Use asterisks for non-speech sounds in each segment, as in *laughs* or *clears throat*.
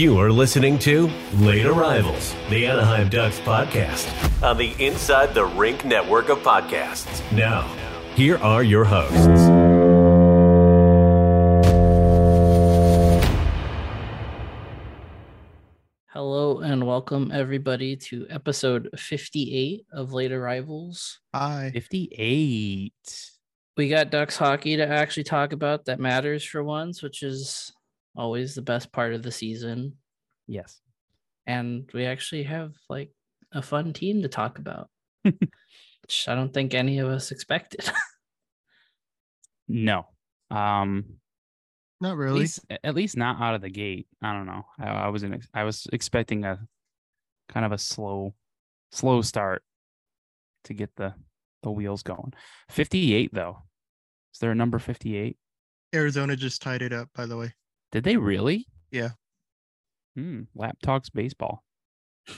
You are listening to Late Arrivals, the Anaheim Ducks podcast on the Inside the Rink network of podcasts. Now, here are your hosts. Hello and welcome everybody to episode 58 of Late Arrivals. Hi. 58. We got Ducks hockey to actually talk about that matters for once, which is always the best part of the season. Yes. And we actually have like a fun team to talk about, *laughs* which I don't think any of us expected. *laughs* No. Um Not at really. least, at least not out of the gate. I don't know. I, I was in, I was expecting a kind of a slow slow start to get the the wheels going. 58 though. Is there a number 58? Arizona just tied it up, by the way. Did they really? Yeah. Hmm. Lap talks baseball. *laughs*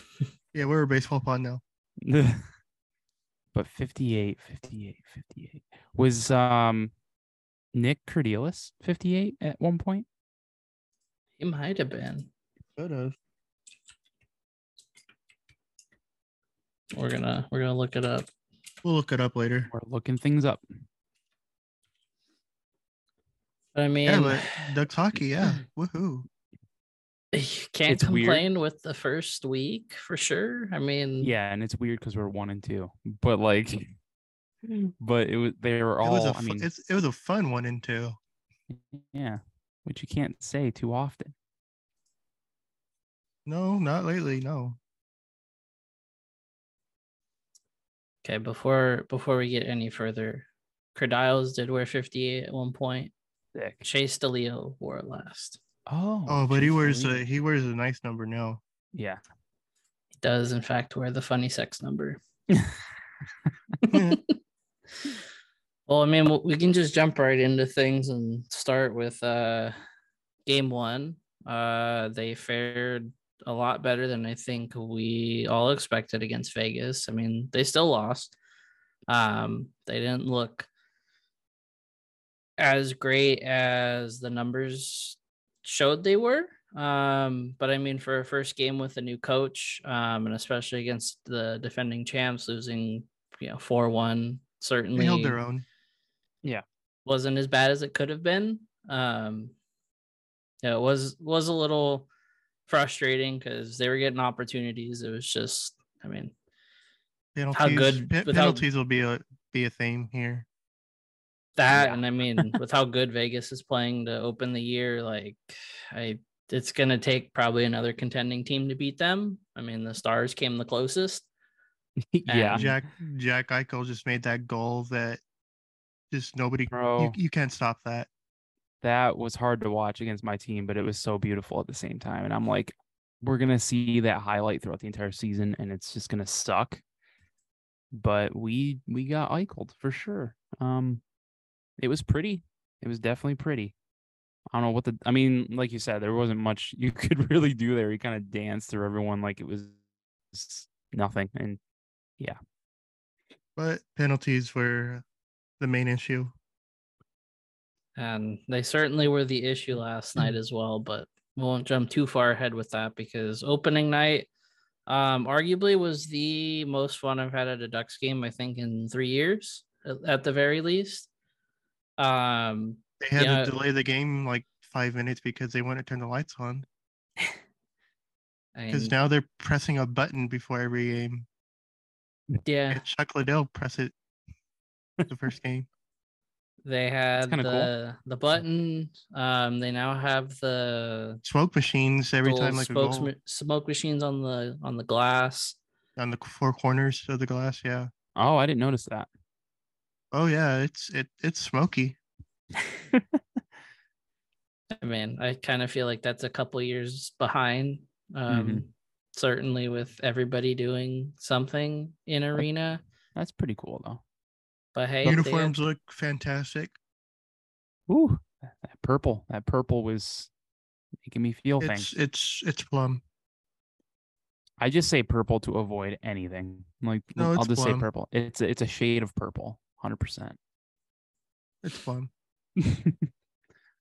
Yeah, we're a baseball pod now. *laughs* but 58, 58, 58. Was um Nick Kerdiles 58 at one point? it might have been. Could have. We're gonna we're gonna look it up. We'll look it up later. We're looking things up. But I mean Yeah, but Ducks hockey, yeah. *sighs* Woohoo. you can't It's weird. complain with the first week for sure. I mean Yeah, and it's weird because we're one and two, but like, hmm. but it was they were It was all. a I mean, it's, it was a fun one and two. yeah, which you can't say too often. No, not lately. No. Okay, before before we get any further, Kerdiles did wear 58 at one point. Sick. Chase DeLeo wore it last. Oh, Oh, but he geez, wears a he wears a nice number now. yeah. He does in fact wear the funny sex number. *laughs* *laughs* *laughs* Well, I mean, we can just jump right into things and start with uh game 1. Uh they fared a lot better than I think we all expected against Vegas. I mean, they still lost. Um they didn't look as great as the numbers showed they were. Um, but I mean, for a first game with a new coach, um, and especially against the defending champs, losing you know four one certainly They held their own. Yeah, wasn't as bad as it could have been. Um, yeah, it was was a little frustrating because they were getting opportunities. It was just, I mean, Penalties, good- pe- with how- penalties will be a be a theme here. That Yeah. and I mean, with how good Vegas is playing to open the year, like I, it's gonna take probably another contending team to beat them. I mean, the Stars came the closest. *laughs* yeah. And- Jack Jack Eichel just made that goal that just nobody Bro. you, you can't stop that. that was hard to watch against my team, but it was so beautiful at the same time. And I'm like, we're gonna see that highlight throughout the entire season, and it's just gonna suck. But we we got Eicheled for sure. Um, it was pretty. It was definitely pretty. I don't know what the. I mean, like you said, there wasn't much *laughs* you could really do there. He kind of danced through everyone like it was nothing, and yeah. But penalties were the main issue. And they certainly were the issue last night as well, but we won't jump too far ahead with that because opening night um arguably was the most fun I've had at a Ducks game, I think, in three years at, at the very least. Um They had Yeah. to delay the game like five minutes because they want to turn the lights on. *laughs* Because now they're pressing a button before every game. yeah, And Chuck Liddell press it the first *laughs* game. they had kinda cool. the the button. Um they now have the Smoke machines every time like a goal ma- smoke machines on the on the glass. on the four corners of the glass. Yeah. oh, I didn't notice that. Oh yeah, it's it it's smoky. *laughs* I mean, I kind of feel like that's a couple years behind. Um, Certainly, with everybody doing something in arena. That's pretty cool though. But hey, they had- Uniforms look fantastic. Ooh, that that purple. That purple was making me feel It's things. it's it's plum. I just say purple to avoid anything. Like No, I'll it's just say purple. It's a, it's a shade of purple, hundred percent. It's fun. but *laughs*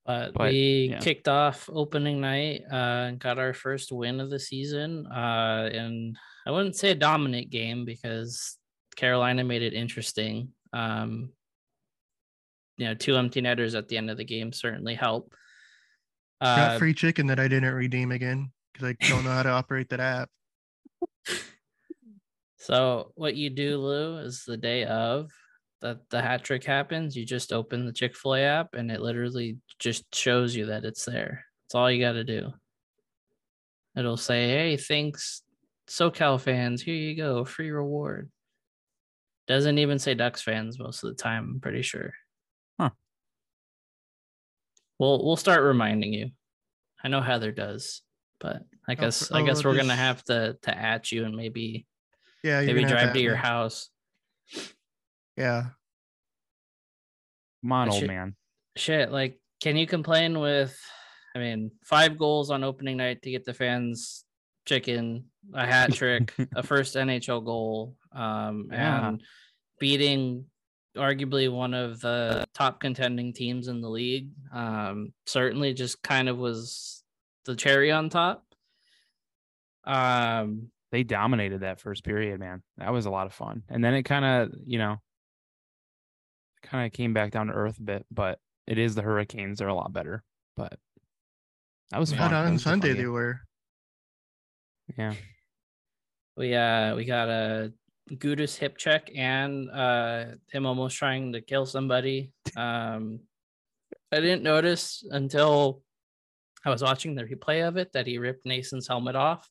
But, But, we yeah. kicked off opening night uh, and got our first win of the season. Uh, and I wouldn't say a dominant game because Carolina made it interesting. Um, you know, two empty netters at the end of the game certainly help. Got Uh, free chicken that I didn't redeem again because I don't know how to operate that app. *laughs* So what you do, Lou, is the day of that the hat trick happens, you just open the Chick Fil A app, and it literally just shows you that it's there. That's all you got to do. It'll say, "Hey, thanks, SoCal fans. Here you go, free reward." Doesn't even say Ducks fans most of the time. I'm pretty sure. Huh. We'll we'll start reminding you. I know Heather does, but I guess for- I oh, guess we're gonna have to to at you and maybe Yeah, maybe drive to to your house. Yeah, Come on, I old should- man. Shit, like, can you complain with? I mean, five goals on opening night to get the fans chicken, a hat *laughs* trick, a first NHL goal, um, Yeah. and beating arguably one of the top contending teams in the league. Um, certainly, just kind of was the cherry on top. Um, They dominated that first period, man. That was a lot of fun. And then it kind of, you know, kind of came back down to earth a bit, but it is the Hurricanes. They're a lot better. But that was Yeah. fun. but on was Sunday they were. Yeah. we uh we got a Gudas hip check and uh him almost trying to kill somebody. *laughs* Um I didn't notice until I was watching the replay of it that he ripped Nason's helmet off.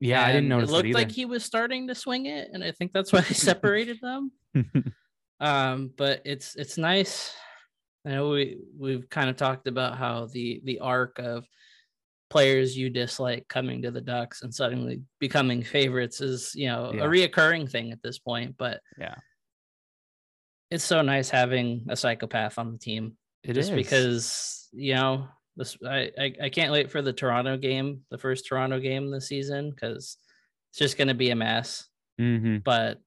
Yeah, I didn't and notice It looked either. like he was starting to swing it, and I think that's why they *laughs* separated them. *laughs* Um, but it's it's nice. I know we we've kind of talked about how the the arc of players you dislike coming to the Ducks and suddenly becoming favorites is you know Yeah. a reoccurring thing at this point. But Yeah. it's so nice having a psychopath on the team It just is. because you know this I, I I can't wait for the Toronto game, the first Toronto game this season, because it's just gonna be a mess. Mhm. But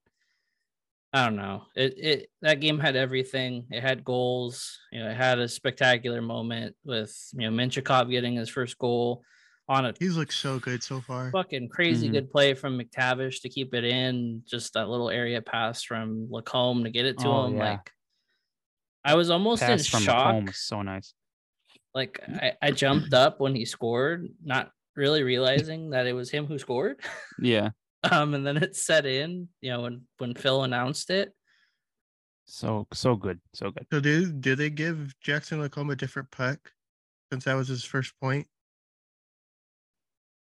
I don't know. It it that game had everything. It had goals. You know, it had a spectacular moment with you know Mintyukov getting his first goal on a He's looked so good so far. fucking crazy Mhm. good play from McTavish to keep it in. Just that little area pass from LaCombe to get it to Oh, him. yeah. Like I was almost Pass in from shock. home was so nice. like I, I jumped up when he scored, not really realizing that it was him who scored. *laughs* Yeah. Um, and then it set in, you know, when when Phil announced it. So so good. So good. So did did they give Jackson LaCombe a different puck since that was his first point?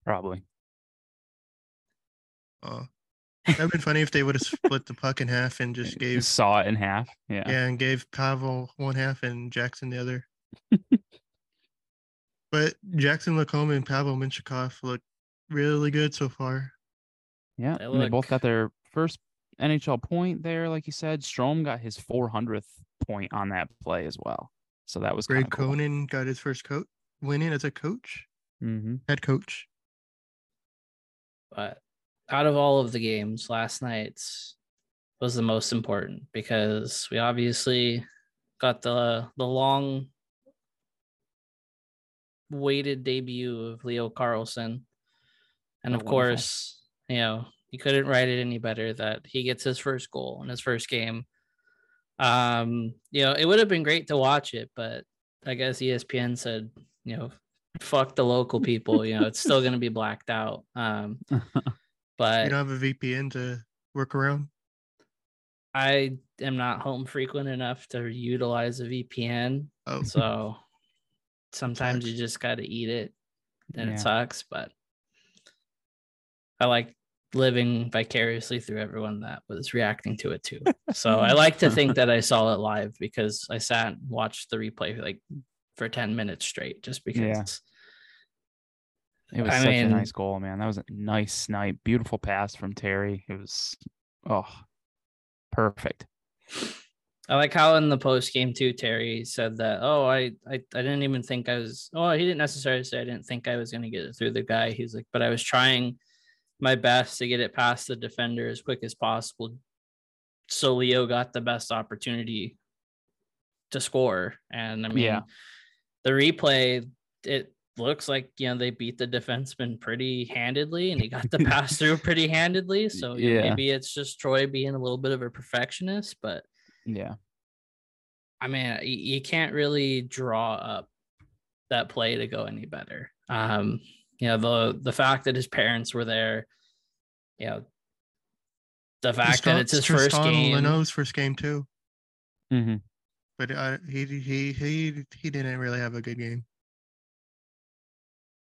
Probably. Oh, that'd been funny if they would have split the puck in half and just You *laughs* gave saw it in half. Yeah. yeah and gave Pavel one half and Jackson the other. *laughs* but Jackson LaCombe and Pavel Mintyukov look really good so far. Yeah. They and they both got their first NHL point there, like you said. Strome got his 400th point on that play as well. So that was kind Greg cool. Cronin got his first coach winning as a coach, hmm head coach. But out of all of the games, last night's was the most important because we obviously got the the long waited debut of Leo Carlsson. And Oh, of wonderful. course, you know, you couldn't write it any better that he gets his first goal in his first game. Um, you know, it would have been great to watch it, but I guess ESPN said, you know, fuck the local people, you know, it's still gonna be blacked out. Um *laughs* but You don't have a VPN to work around. I am not home frequent enough to utilize a VPN. Oh, So sometimes you just got to eat it and Yeah. it sucks, but I like living vicariously through everyone that was reacting to it too. *laughs* So I like to think that I saw it live because I sat and watched the replay like for 10 minutes straight just because Yeah. It was I such mean- a nice goal, man. That was a nice snipe. Beautiful pass from Terry. It was oh perfect. I like how in the post game too, Terry said that, oh, I, I I didn't even think I was oh, he didn't necessarily say I didn't think I was gonna get it through the guy. He's like, but I was trying my best to get it past the defender as quick as possible. So Leo got the best opportunity to score. And I mean, Yeah. the replay, it looks like you know they beat the defenseman pretty handedly, and he got the *laughs* pass through pretty handedly. So you know, maybe it's just Troy being a little bit of a perfectionist, but Yeah. I mean, you can't really draw up that play to go any better. Um, you know, the the fact that his parents were there, you know, the fact that it's his first Tristan game. Luneau's first game too, hmm but uh, he he he he didn't really have a good game.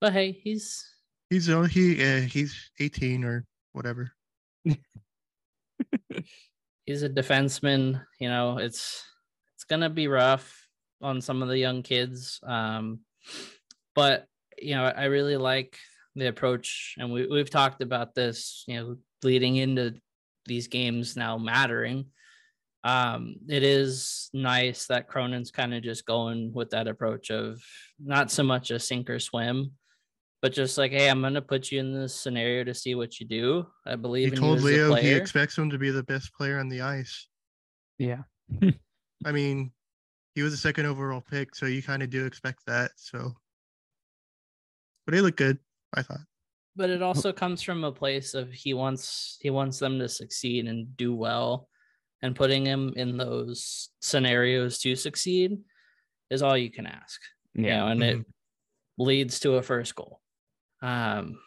But hey, he's He's only he uh, he's 18 or whatever. *laughs* he's a defenseman. You know, it's it's gonna be rough on some of the young kids. Um, but you know, I really like the approach, and we we've talked about this. You know, leading into these games now mattering. Um, it is nice that Cronin's kind of just going with that approach of not so much a sink or swim, but just like, hey, I'm gonna put you in this scenario to see what you do. I believe He in told you as a Leo he expects him to be the best player on the ice. Yeah. I mean, he was a second overall pick, so you kind of do expect that. So, but he looked good, I thought. but it also comes from a place of he wants he wants them to succeed and do well and putting him in those scenarios to succeed is all you can ask you Yeah. know, and Mhm. it leads to a first goal um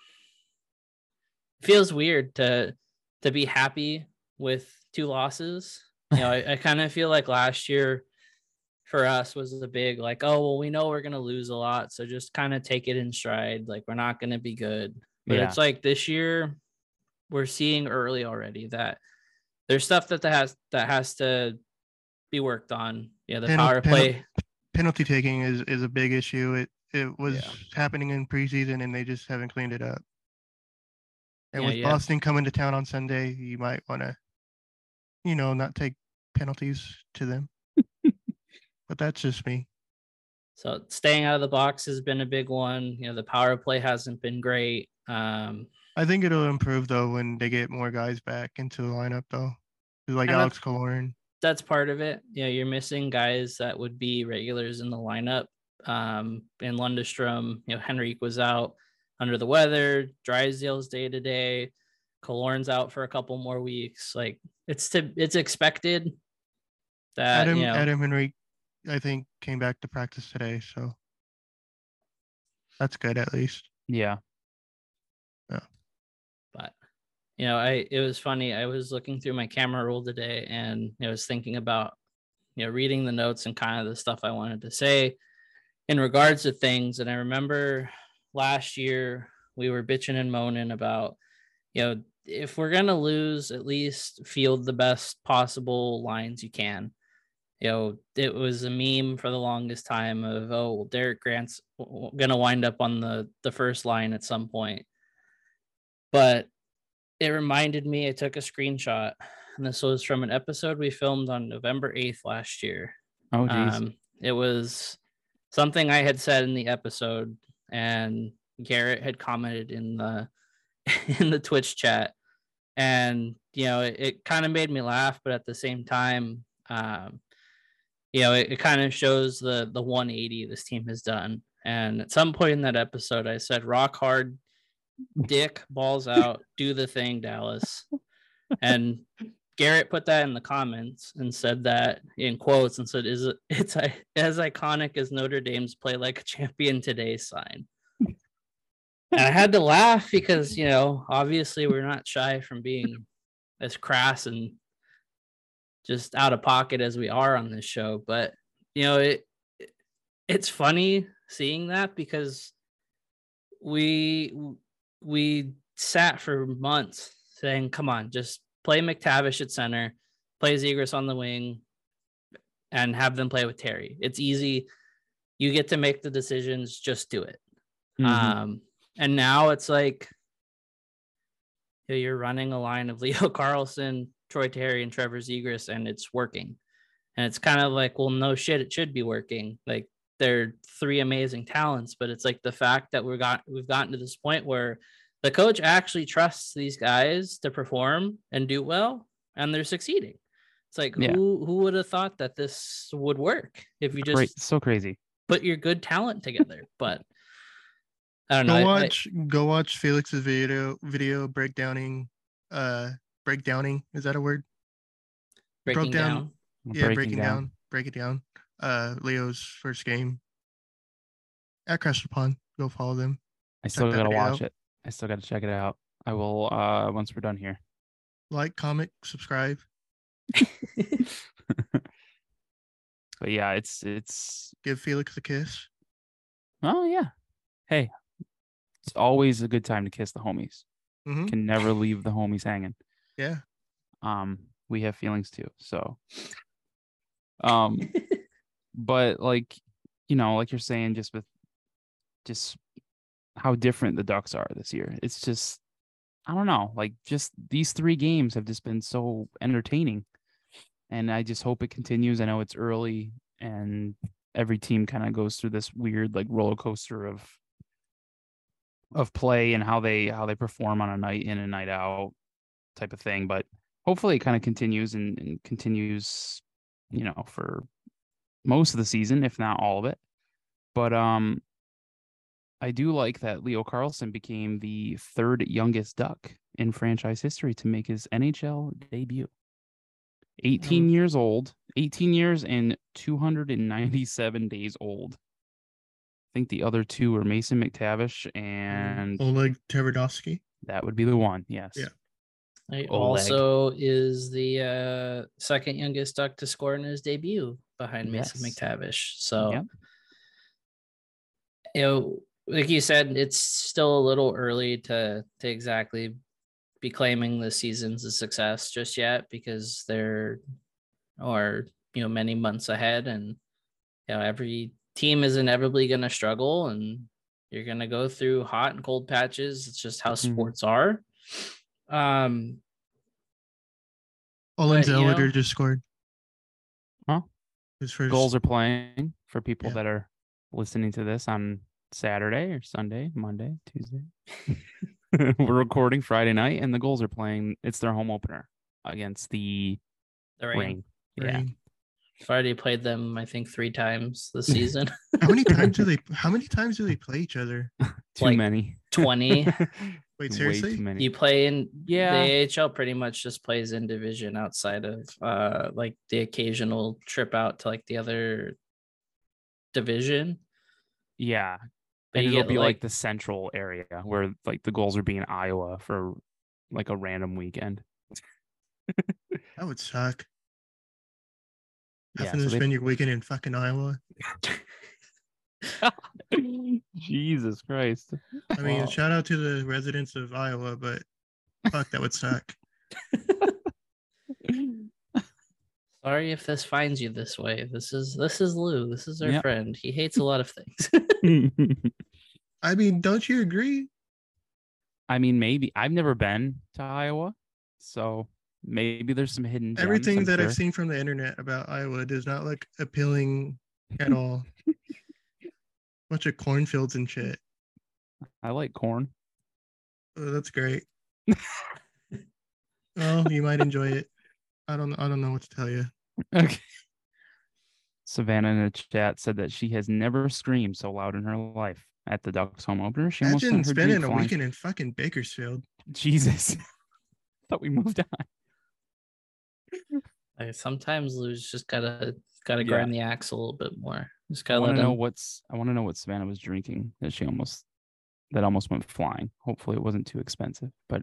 feels weird to to be happy with two losses you know i, I kind of feel like last year for us was a big like oh well we know we're going to lose a lot so just kind of take it in stride like we're not going to be good but Yeah. it's like this year we're seeing early already that there's stuff that that has that has to be worked on yeah the power play Penalty taking is is a big issue. It it was Yeah. happening in preseason, and they just haven't cleaned it up. And Yeah, with yeah. Boston coming to town on Sunday, you might want to, you know, not take penalties to them. But that's just me. So staying out of the box has been a big one. You know, the power play hasn't been great. Um, I think it'll improve though when they get more guys back into the lineup though, Like Alex Killorn. that's part of it. You know, you're missing guys that would be regulars in the lineup. Um, in Lundestrom, you know, Henrique was out under the weather. Drysdale's day to day. Killorn's out for a couple more weeks. Like it's to it's expected that Adam you know Adam Henrique, I think, came back to practice today, so that's good at least. Yeah. Yeah. but you know i it was funny i was looking through my camera roll today and I was thinking about you know reading the notes and kind of the stuff i wanted to say in regards to things and i remember last year we were bitching and moaning about you know if we're going to lose at least field the best possible lines you can you know it was a meme for the longest time of oh well, derek grant's going to wind up on the the first line at some point. But it reminded me i took a screenshot and this was from an episode we filmed on november 8th last year. Oh, geez. um, it was something i had said in the episode and garrett had commented in the *laughs* in the twitch chat. And you know it, it kind of made me laugh but at the same time um you know it, it kind of shows the the 180 this team has done. And at some point in that episode i said rock hard dick balls out *laughs* do the thing dallas. And garrett put that in the comments and said that in quotes and said is it it's i- as iconic as notre dame's play like a champion today sign. And i had to laugh because you know obviously we're not shy from being as crass and just out of pocket as we are on this show but you know it it's funny seeing that because we we sat for months saying come on just play mctavish at center play zegras on the wing and have them play with terry. It's easy. You get to make the decisions. Just do it. Mhm. um and now it's like you you're running a line of *laughs* leo carlsson troy terry and trevor zegras and it's working and it's kind of like well no shit it should be working like they're three amazing talents but it's like the fact that we got we've gotten to this point where the coach actually trusts these guys to perform and do well and they're succeeding it's like Yeah. who who would have thought that this would work if you just Great. So crazy. put your good talent together. *laughs* But I don't know. Go I- I- watch go watch Felix's video video breakdowning uh breakdowning is that a word? breaking down- down. yeah, breaking, down. break it down. Uh Leo's first game at Crash Pond. Go follow them. I still that gotta watch out. it. I still gotta check it out. I will uh once we're done here. Like, comment, subscribe. *laughs* *laughs* but yeah, it's it's Give Felix a kiss. oh yeah. Hey, it's always a good time to kiss the homies. hmm Can never leave the homies hanging. Yeah. Um, we have feelings too. So um *laughs* but like you know, like you're saying, just with just how different the Ducks are this year. It's just I don't know, like just these three games have just been so entertaining. And I just hope it continues. I know it's early and every team kind of goes through this weird like roller coaster of of play and how they how they perform on a night in and night out type of thing. But hopefully it kind of continues and, and continues, you know, for most of the season, if not all of it. But um I do like that Leo Carlsson became the third youngest duck in franchise history to make his NHL debut. 18 years old, 18 years and 297 days old. I think the other two were Mason McTavish and Oleg Tverdovsky. that would be the one. Yes. Yeah. He also is the uh, second youngest duck to score in his debut behind Mason Yes. McTavish. So, Yep. you know, like you said, it's still a little early to to exactly be claiming the season's a success just yet because there are you know many months ahead, and you know every team is inevitably going to struggle, and you're going to go through hot and cold patches. It's just how Mhm. sports are. Um, Olen But, you Zellweger just scored. Huh? His first Gulls are playing for people Yeah. that are listening to this on Saturday or Sunday, Monday, Tuesday. *laughs* We're recording Friday night and the Gulls are playing. It's their home opener against the the Reign. Reign. Yeah. Reign. I've already played them, I think, three times this *laughs* season. How many times do *laughs* they how many times do they play each other? Too Like, many. 20. Wait, Way seriously? too many. you play in Yeah. the AHL pretty much just plays in division outside of uh like the occasional trip out to like the other division. Yeah. But and it'll get, be like, like- the central area where like the Gulls are being Iowa for like a random weekend. *laughs* That would suck. Yeah, Having so to they- spend your weekend in fucking Iowa. *laughs* *laughs* Jesus Christ. I mean, Wow. shout out to the residents of Iowa, but fuck, that would suck. *laughs* Sorry if this finds you this way. This is this is Lou. This is our Yep. friend. He hates a lot of things. *laughs* I mean, don't you agree? I mean, maybe I've never been to Iowa, so maybe there's some hidden. gems, Everything I'm that sure. I've seen from the internet about Iowa does not look appealing at all. Bunch of cornfields and shit. I like corn. Oh, that's great. *laughs* oh, you might enjoy it. I don't. I don't know what to tell you. Okay. Savannah in the chat said that she has never screamed so loud in her life at the Ducks home opener. She almost Imagine sent spending a flying. weekend in fucking Bakersfield. Jesus. *laughs* Thought we moved on. Like, sometimes Lou's just gotta gotta Yeah. grind the axe a little bit more. Just I gotta want to know what's I want to know what Savannah was drinking that she almost that almost went flying. Hopefully it wasn't too expensive, but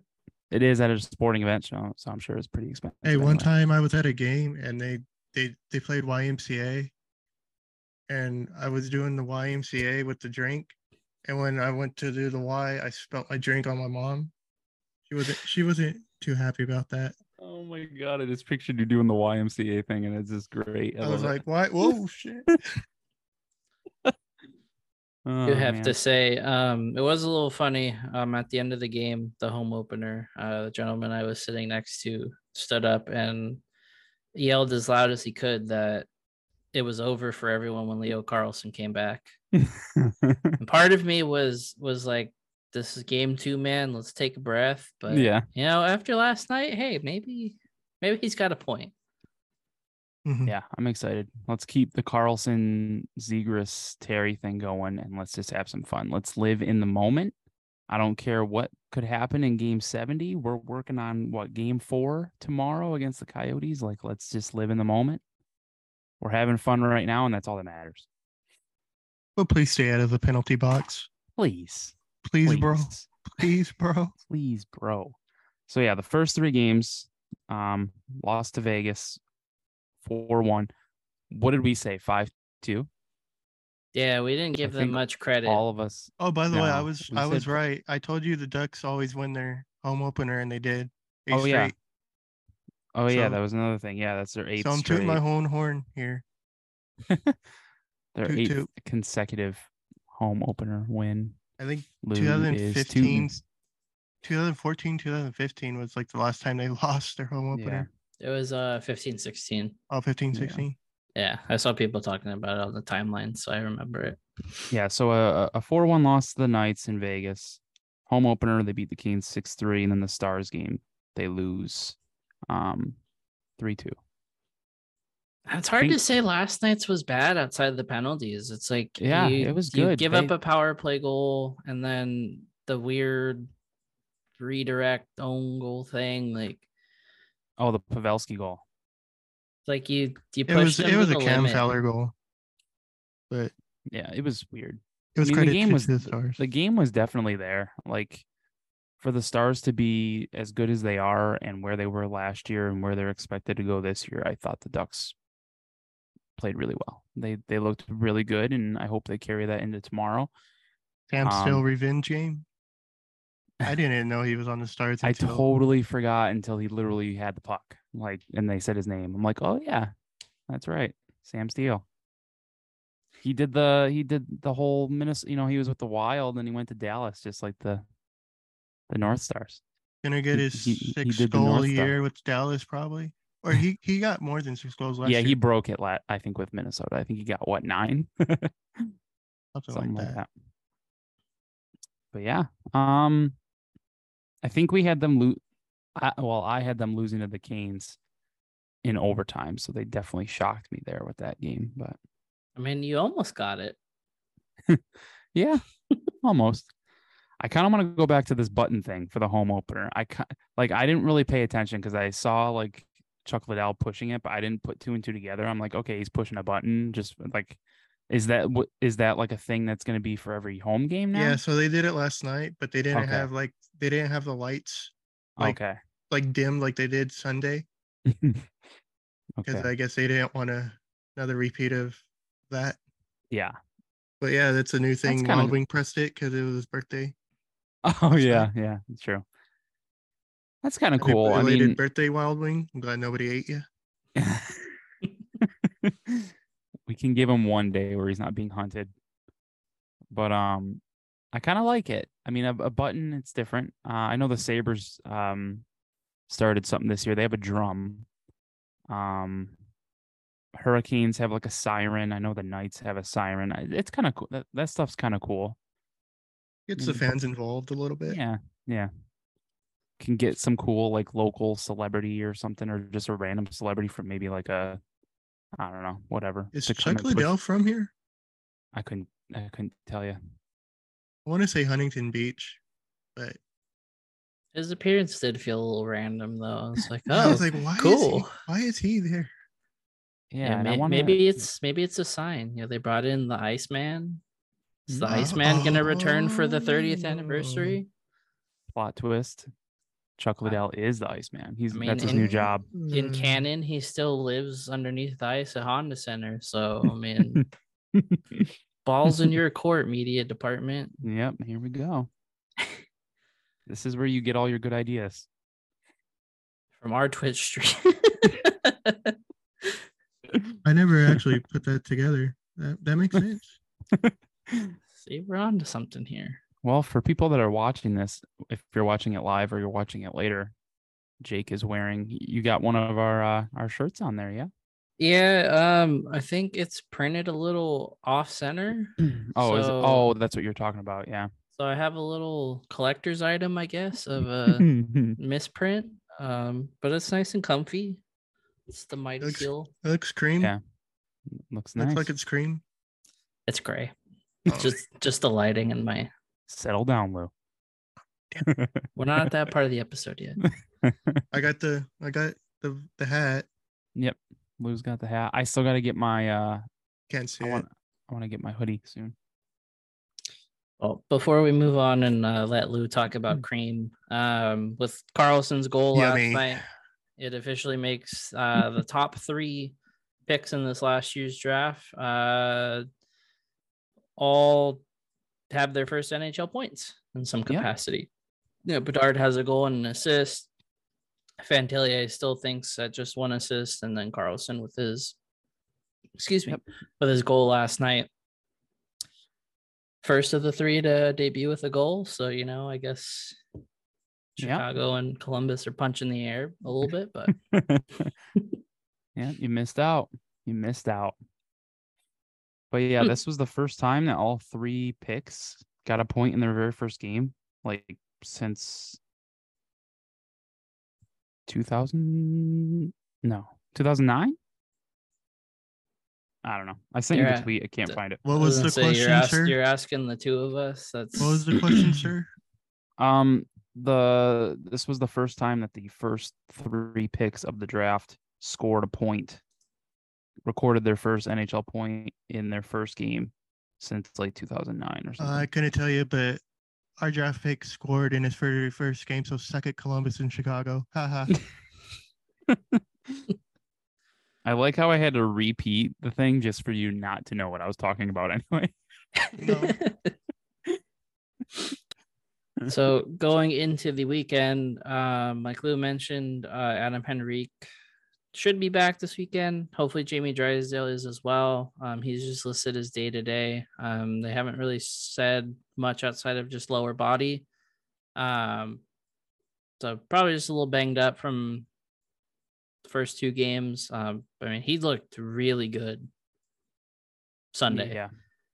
it is at a sporting event, so, so I'm sure it's pretty expensive. Hey, one time I was at a game and they they they played YMCA, and I was doing the YMCA with the drink, and when I went to do the Y, I spelt my drink on my mom. She wasn't she wasn't too happy about that. Oh my god, I just pictured you doing the YMCA thing and it's just great. I, was love it. like, "Why? *laughs* Whoa, shit!" Oh, do have man. to say. Um it was a little funny um at the end of the game the home opener uh the gentleman i was sitting next to stood up and yelled as loud as he could that it was over for everyone when leo carlsson came back. *laughs* And part of me was was like this is game two man. Let's take a breath. But yeah. you know after last night hey maybe maybe he's got a point Mhm. Yeah, I'm excited. Let's keep the Carlsson Zegras Terry thing going and let's just have some fun. Let's live in the moment. I don't care what could happen in game 70. We're working on what game four tomorrow against the Coyotes. Like, let's just live in the moment. We're having fun right now, and that's all that matters. But please stay out of the penalty box. Please. Please, bro. please. Please, bro. *laughs* please, bro. So yeah, the first three games, um, lost to Vegas, four one. What did we say? Five two. Yeah, we didn't give them much credit. All of us. Oh, by the way, I was we I was right. I told you the Ducks always win their home opener, and they did. Eight Oh, yeah. straight. Oh yeah, that was another thing. Yeah, that's their eighth So I'm straight. tooting my own horn here. *laughs* their toot eighth toot. consecutive home opener win. I think Lou 2015, 2014, 2015 was like the last time they *laughs* lost their home Yeah. opener. It was uh 15 16. Oh, 15, Yeah. 16. Yeah, I saw people talking about it on the timeline, so I remember it. Yeah, so a a four one loss to the Knights in Vegas. Home opener, they beat the Kings six three, and then the Stars game they lose, um, three two. It's hard to say last night's was bad outside of the penalties. It's like Yeah, you, it was you good. give up a power play goal and then the weird redirect own goal thing. Like Oh, the Pavelski goal. like you you It was them it was a Cam limit. Fowler goal, but Yeah, it was weird. it was I mean, the game was the the, Stars. the game was definitely there. Like for the Stars to be as good as they are and where they were last year and where they're expected to go this year, I thought the Ducks played really well. They they looked really good, and I hope they carry that into tomorrow. Cam still um, revenge game. I didn't know he was on the Stars. I until- totally forgot until he literally had the puck, like, and they said his name. I'm like, oh yeah, that's right, Sam Steele. He did the he did the whole Minnesota. You know, he was with the Wild, and he went to Dallas, just like the the North Stars. gonna get he- his he- he sixth did goal Star. year with Dallas probably, or *laughs* he he got more than six goals last yeah, year. Yeah, he broke it. La- I think with Minnesota, I think he got what nine, *laughs* something, something like like that. that. But yeah, um, I think we had them lose. Well, I had them losing to the Canes in overtime, so they definitely shocked me there with that game. But I mean, you almost got it. *laughs* yeah, almost. I kind of want to go back to this button thing for the home opener. I like I didn't really pay attention because I saw like Chuck Liddell pushing it, but I didn't put two and two together. I'm like, okay, he's pushing a button. Just like, is that what is that like a thing that's going to be for every home game now? Yeah, so they did it last night, but they didn't Okay. have like they didn't have the lights like- okay. like dim like they did Sunday *laughs* because okay. I guess they didn't want a, another repeat of that. Yeah. But yeah, that's a new thing. kinda- Wild Wing pressed it because it was his birthday. *laughs* Oh yeah, yeah, it's true. That's kind of cool. I mean, birthday Wild Wing. I'm glad nobody ate you. *laughs* we can give him one day where he's not being hunted. But um I kind of like it. I mean, a, a button, it's different. Uh, I know the Sabres um started something this year. They have a drum. Um Hurricanes have like a siren. I know the Knights have a siren. It's kind of cool. That, that stuff's kind of cool. Gets the Mm, fans involved a little bit. Yeah, yeah. Can get some cool like local celebrity or something, or just a random celebrity from maybe like a, I don't know, whatever. Is to come Chuck and push- Liddell from here? I couldn't, I couldn't tell you. I want to say Huntington Beach, but His appearance did feel a little random though. It's like, *laughs* I oh, was like, why is cool. he, why is he there? Yeah, yeah, may- wanna- maybe it's maybe it's a sign. You know, they brought in the Iceman. Is the Mm. Iceman gonna return for the 30th Oh. anniversary? plot twist. Chuck Liddell is the Iceman. He's mean, that's his new job. In Mm, canon, he still lives underneath the ice at Honda Center. So I mean, *laughs* balls in your court, media department. yep, here we go. This is where you get all your good ideas. from our Twitch stream. *laughs* I never actually put that together. That that makes *laughs* sense. See, we're on to something here. Well, for people that are watching this, if you're watching it live or you're watching it later, Jake is wearing. You got one of our uh, our shirts on there, yeah. Yeah, um, I think it's printed a little off center. *clears throat* oh, is it, oh, that's what you're talking about, yeah. So I have a little collector's item, I guess, of a *laughs* misprint. Um, but it's nice and comfy. It's the mighty Looks- seal. It looks cream. Yeah. Looks nice. Looks like it's cream. It's gray. Oh. Just just the lighting in my. Settle down, Lou. *laughs* We're not at that part of the episode yet. *laughs* I got the I got the the hat. yep. Lou's got the hat. I still got to get my. uh Can't see I it. want. I want to get my hoodie soon. Well, before we move on and uh, let Lou talk Hmm. about cream, um, with Carlsson's goal Yummy. last night, it officially makes uh, the *laughs* top three picks in this last year's draft uh, all have their first NHL points in some Yeah. capacity. Yeah, Bedard has a goal and an assist. Fantillier still thinks at just one assist, and then Carlsson with his, excuse me, Yep. with his goal last night first of the three to debut with a goal. So, you know, I guess. Chicago and Columbus are punching the air a little bit, but *laughs* yeah, you missed out. You missed out. But yeah, this was the first time that all three picks got a point in their very first game, like since 2000. No, 2009. I don't know. I sent you You're the at tweet. I can't the- find it. What was the question, you're, ask- sir? you're asking the two of us. That's What was the question, sir? *laughs* Um, the this was the first time that the first three picks of the draft scored a point, recorded their first NHL point in their first game since like 2009 or Uh, something. I couldn't tell you, but our draft pick scored in his very first game, so suck it, Columbus and Chicago. Haha. *laughs* *laughs* I like how I had to repeat the thing just for you not to know what I was talking about anyway. So going into the weekend, um, like Lou mentioned, uh, Adam Henrique should be back this weekend. Hopefully, Jamie Drysdale is as well. Um, he's just listed as day to day. Um, they haven't really said much outside of just lower body. Um, so probably just a little banged up from the first two games. Um, I mean, he looked really good Sunday. Yeah.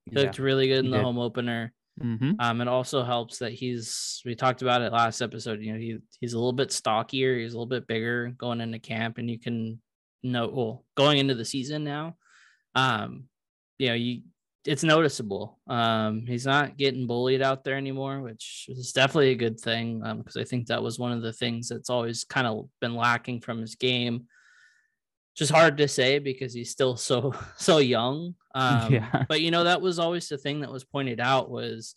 He looked really good in he the did. home opener. Mm-hmm. Um, it also helps that he's we talked about it last episode. You know, he he's a little bit stockier, he's a little bit bigger going into camp, and you can know well going into the season now. Um, you know, you it's noticeable. Um, he's not getting bullied out there anymore, which is definitely a good thing. Um, because I think that was one of the things that's always kind of been lacking from his game. Just hard to say because he's still *laughs* so so young. *laughs* Um, Yeah. but you know that was always the thing that was pointed out was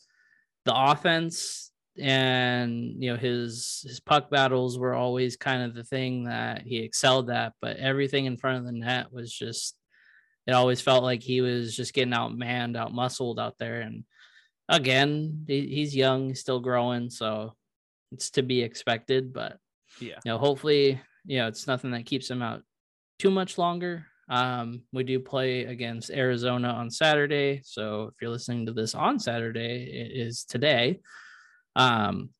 the offense and you know his his puck battles were always kind of the thing that he excelled at but everything in front of the net was just it always felt like he was just getting out manned, out muscled out there and again he, he's young he's still growing so it's to be expected but Yeah. you know hopefully you know it's nothing that keeps him out too much longer um we do play against arizona on saturday so if you're listening to this on saturday it is today um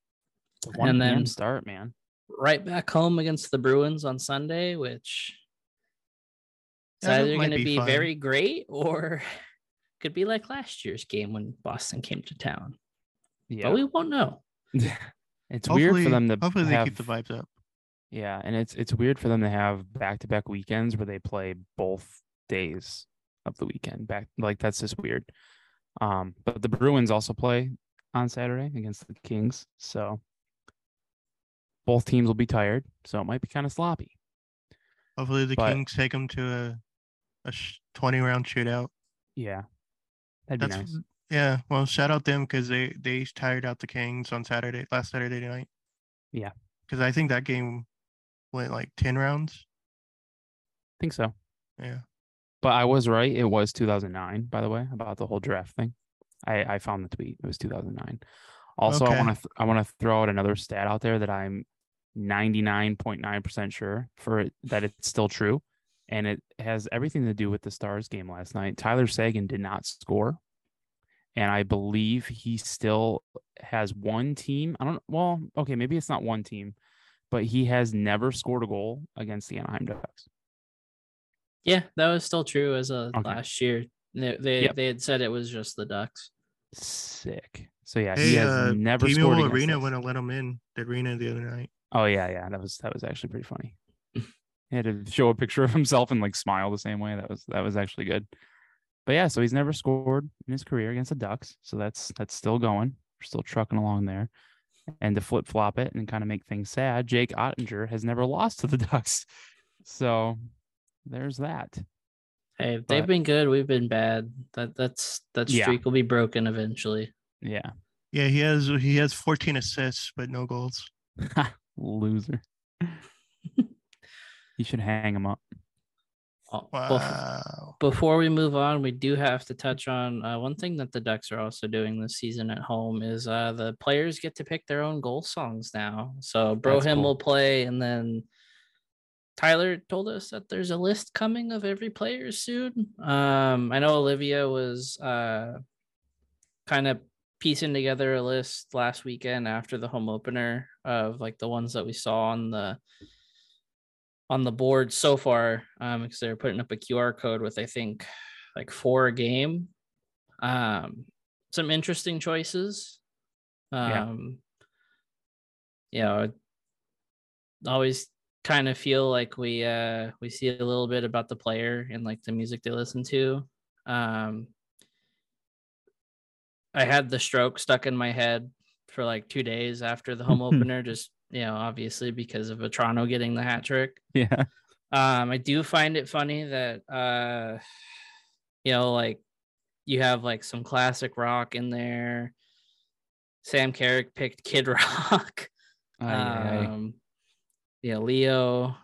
One And then- start, man. right back home against the bruins on sunday which it's Yeah, either going to be be very great or *laughs* could be like last year's game when boston came to town Yeah. but we won't know *laughs* it's weird for them to hopefully they keep the vibes up. Yeah, and it's it's weird for them to have back to back weekends where they play both days of the weekend back. Like that's just weird. Um, but the Bruins also play on Saturday against the Kings, so both teams will be tired, so it might be kind of sloppy. Hopefully the But- Kings take them to a a twenty round shootout. Yeah, that'd be That's nice. yeah. Well, shout out them because they they tired out the Kings on Saturday last Saturday night. Yeah. because I think that game went like ten rounds. I think so. Yeah. But I was right. It was 2009, by the way, about the whole draft thing. I, I found the tweet. It was 2009. Also, I want to th- I want to throw out another stat out there that I'm 99.9% sure for it, that it's still true, and it has everything to do with the Stars game last night. Tyler Seguin did not score, and I believe he still has one team. I don't. Well, okay, maybe it's not one team, but he has never scored a goal against the Anaheim Ducks. Yeah, that was still true as of Okay. last year. They they, Yep. they had said it was just the Ducks. Sick. So yeah, he has uh, never T-Mobile scored against Arena us. wouldn't let him in the arena the other night. Oh yeah, yeah. That was that was actually pretty funny. *laughs* He had to show a picture of himself and like smile the same way. That was that was actually good. But yeah, so he's never scored in his career against the Ducks. So that's that's still going. We're still trucking along there. And to flip flop it and kind of make things sad, Jake Oettinger has never lost to the *laughs* Ducks. So there's that. Hey, if they've been good. We've been bad. That that's that Yeah. streak will be broken eventually. Yeah. Yeah, he has he has 14 assists but no goals. *laughs* Loser. *laughs* you should hang him up. Bef- Wow. Before we move on, we do have to touch on uh, one thing that the Ducks are also doing this season at home is uh, the players get to pick their own goal songs now. So Brohim cool. will play, and then Tyler told us that there's a list coming of every player soon. Um, I know Olivia was uh, kind of piecing together a list last weekend after the home opener of like the ones that we saw on the on the board so far um because they're putting up a qr code with i think like four a game. Um some interesting choices. Yeah. um you know always kind of feel like we uh we see a little bit about the player and like the music they listen to. Um i had the stroke stuck in my head for like two days after the home *laughs* opener just you know obviously because of Toronto getting the hat trick Yeah. um, I do find it funny that uh you know, like you have like some classic rock in there. Sam Carrick picked Kid *laughs* Rock. Aye, aye, aye. um yeah, Leo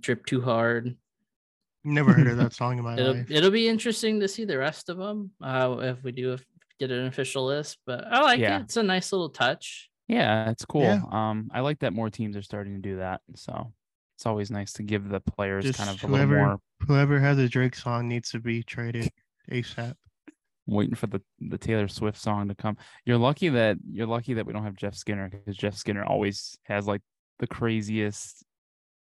drip too hard. Never heard of *laughs* that song in my It'll life. it'll be interesting to see the rest of them uh if we do if, get an official list, but I like Yeah. it. It's a nice little touch. Yeah, it's cool. Yeah. Um, I like that more teams are starting to do that. So it's always nice to give the players Just kind of a whoever- little more Whoever has a Drake song needs to be traded ASAP. waiting for the the Taylor Swift song to come. You're lucky that you're lucky that we don't have Jeff Skinner because Jeff Skinner always has like the craziest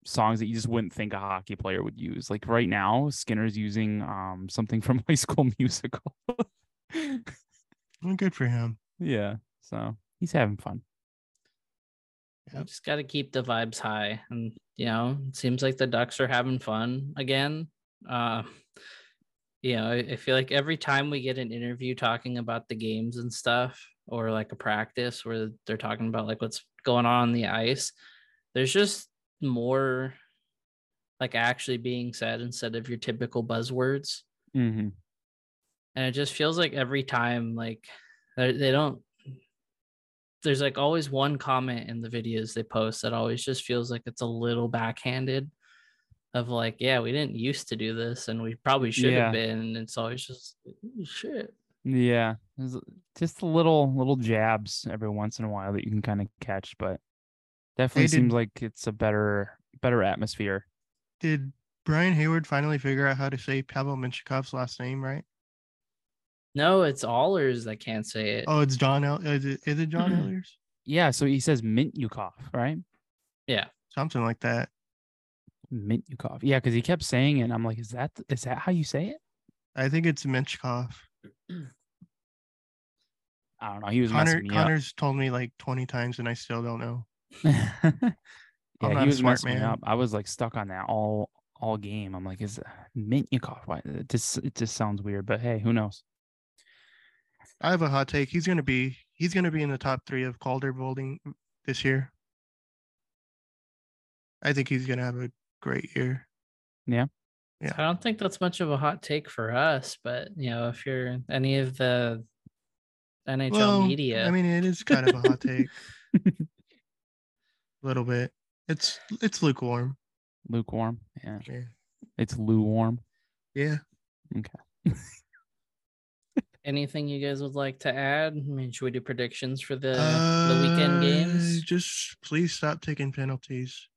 songs that you just wouldn't think a hockey player would use. Like right now, Skinner's using um something from *laughs* High School Musical. Well, good for him. yeah, so he's having fun. You just got to keep the vibes high, and you know, it seems like the Ducks are having fun again. Uh, you know, I, I feel like every time we get an interview talking about the games and stuff, or like a practice where they're talking about like what's going on on the ice, there's just more like actually being said instead of your typical buzzwords hmm and it just feels like every time like they they don't there's like always one comment in the videos they post that always just feels like it's a little backhanded of like yeah we didn't used to do this and we probably should Yeah. have been and it's always just shit Yeah, just a little little jabs every once in a while that you can kind of catch, but definitely did- seems like it's a better better atmosphere. Did Brian Hayward finally figure out how to say Pavel Mintyukov's last name right? No it's Ahlers that can't say it Oh, it's John El. Is it, is it John mm-hmm. Ahlers? Yeah, so he says Mintyukov, right? yeah Something like that. Mintyukov. Yeah, because he kept saying it. And I'm like, is that is that how you say it? I think it's Minchkov. *clears throat* I don't know. He was Connor messing me Connor's told me like 20 times and I still don't know. *laughs* up. I'm yeah, not he a was smart messing me up. I was like stuck on that all all game. I'm like, is uh, Mintyukov? Why? It just it just sounds weird. But hey, who knows? I have a hot take. He's gonna be he's gonna be in the top three of Calder voting this year. I think he's gonna have a great year. Yeah. Yeah. i don't think that's much of a hot take for us but you know if you're any of the nhl well, media I mean, it is kind of a hot take. *laughs* a little bit. It's it's lukewarm. Lukewarm. Yeah, Yeah. it's lukewarm. Yeah. *laughs* anything you guys would like to add? I mean, should we do predictions for the the weekend Uh, games? Just please stop taking penalties.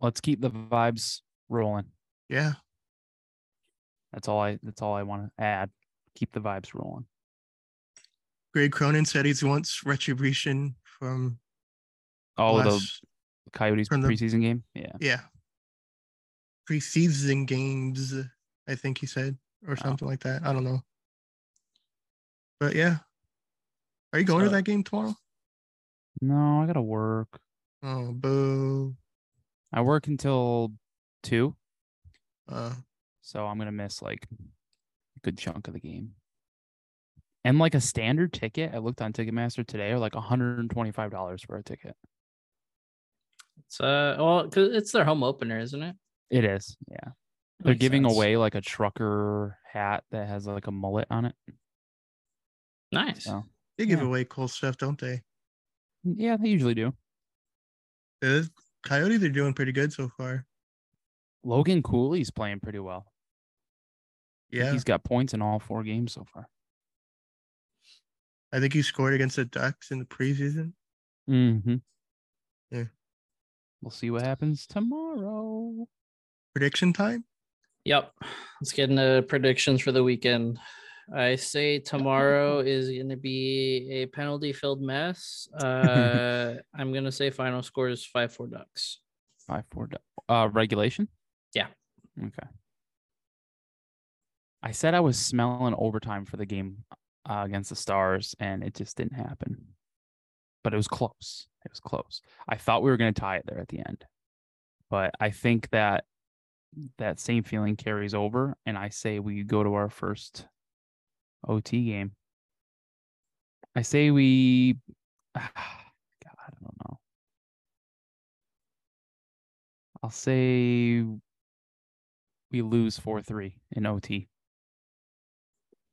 Let's keep the vibes rolling. Yeah. That's all I. That's all I want to add. Keep the vibes rolling. Greg Cronin said he wants retribution from Oh, the Coyotes from the- preseason game. Yeah. yeah. Preseason games, I think he said, or Oh. something like that. I don't know. But yeah. Are you going to that game tomorrow? No, I gotta work. Oh, boo. I work until two, Uh, so I'm gonna miss like a good chunk of the game. And like a standard ticket, I looked on Ticketmaster today, are like $125 for a ticket. It's uh, well, cause it's their home opener, isn't it? It is, yeah. They're Makes giving sense. away like a trucker hat that has like a mullet on it. Nice. So they give Yeah. away cool stuff, don't they? yeah, they usually do. Uh, Coyotes are doing pretty good so far. Logan Cooley's playing pretty well. I think Yeah, He's got points in all four games so far. I think he scored against the Ducks in the preseason. Mm-hmm. Yeah. We'll see what happens tomorrow. Prediction time. Yep. Let's get into predictions for the weekend. I say tomorrow *laughs* is going to be a penalty filled mess. *laughs* Uh, I'm going to say final score is 5 4 Ducks. Five four. du- Uh, regulation. Yeah. Okay. I said I was smelling overtime for the game uh, against the Stars, and it just didn't happen. But it was close. It was close. I thought we were going to tie it there at the end, but I think that that same feeling carries over, and I say we go to our first OT game. I say we. *sighs* God, I don't know. I'll say we lose 4 3 in OT.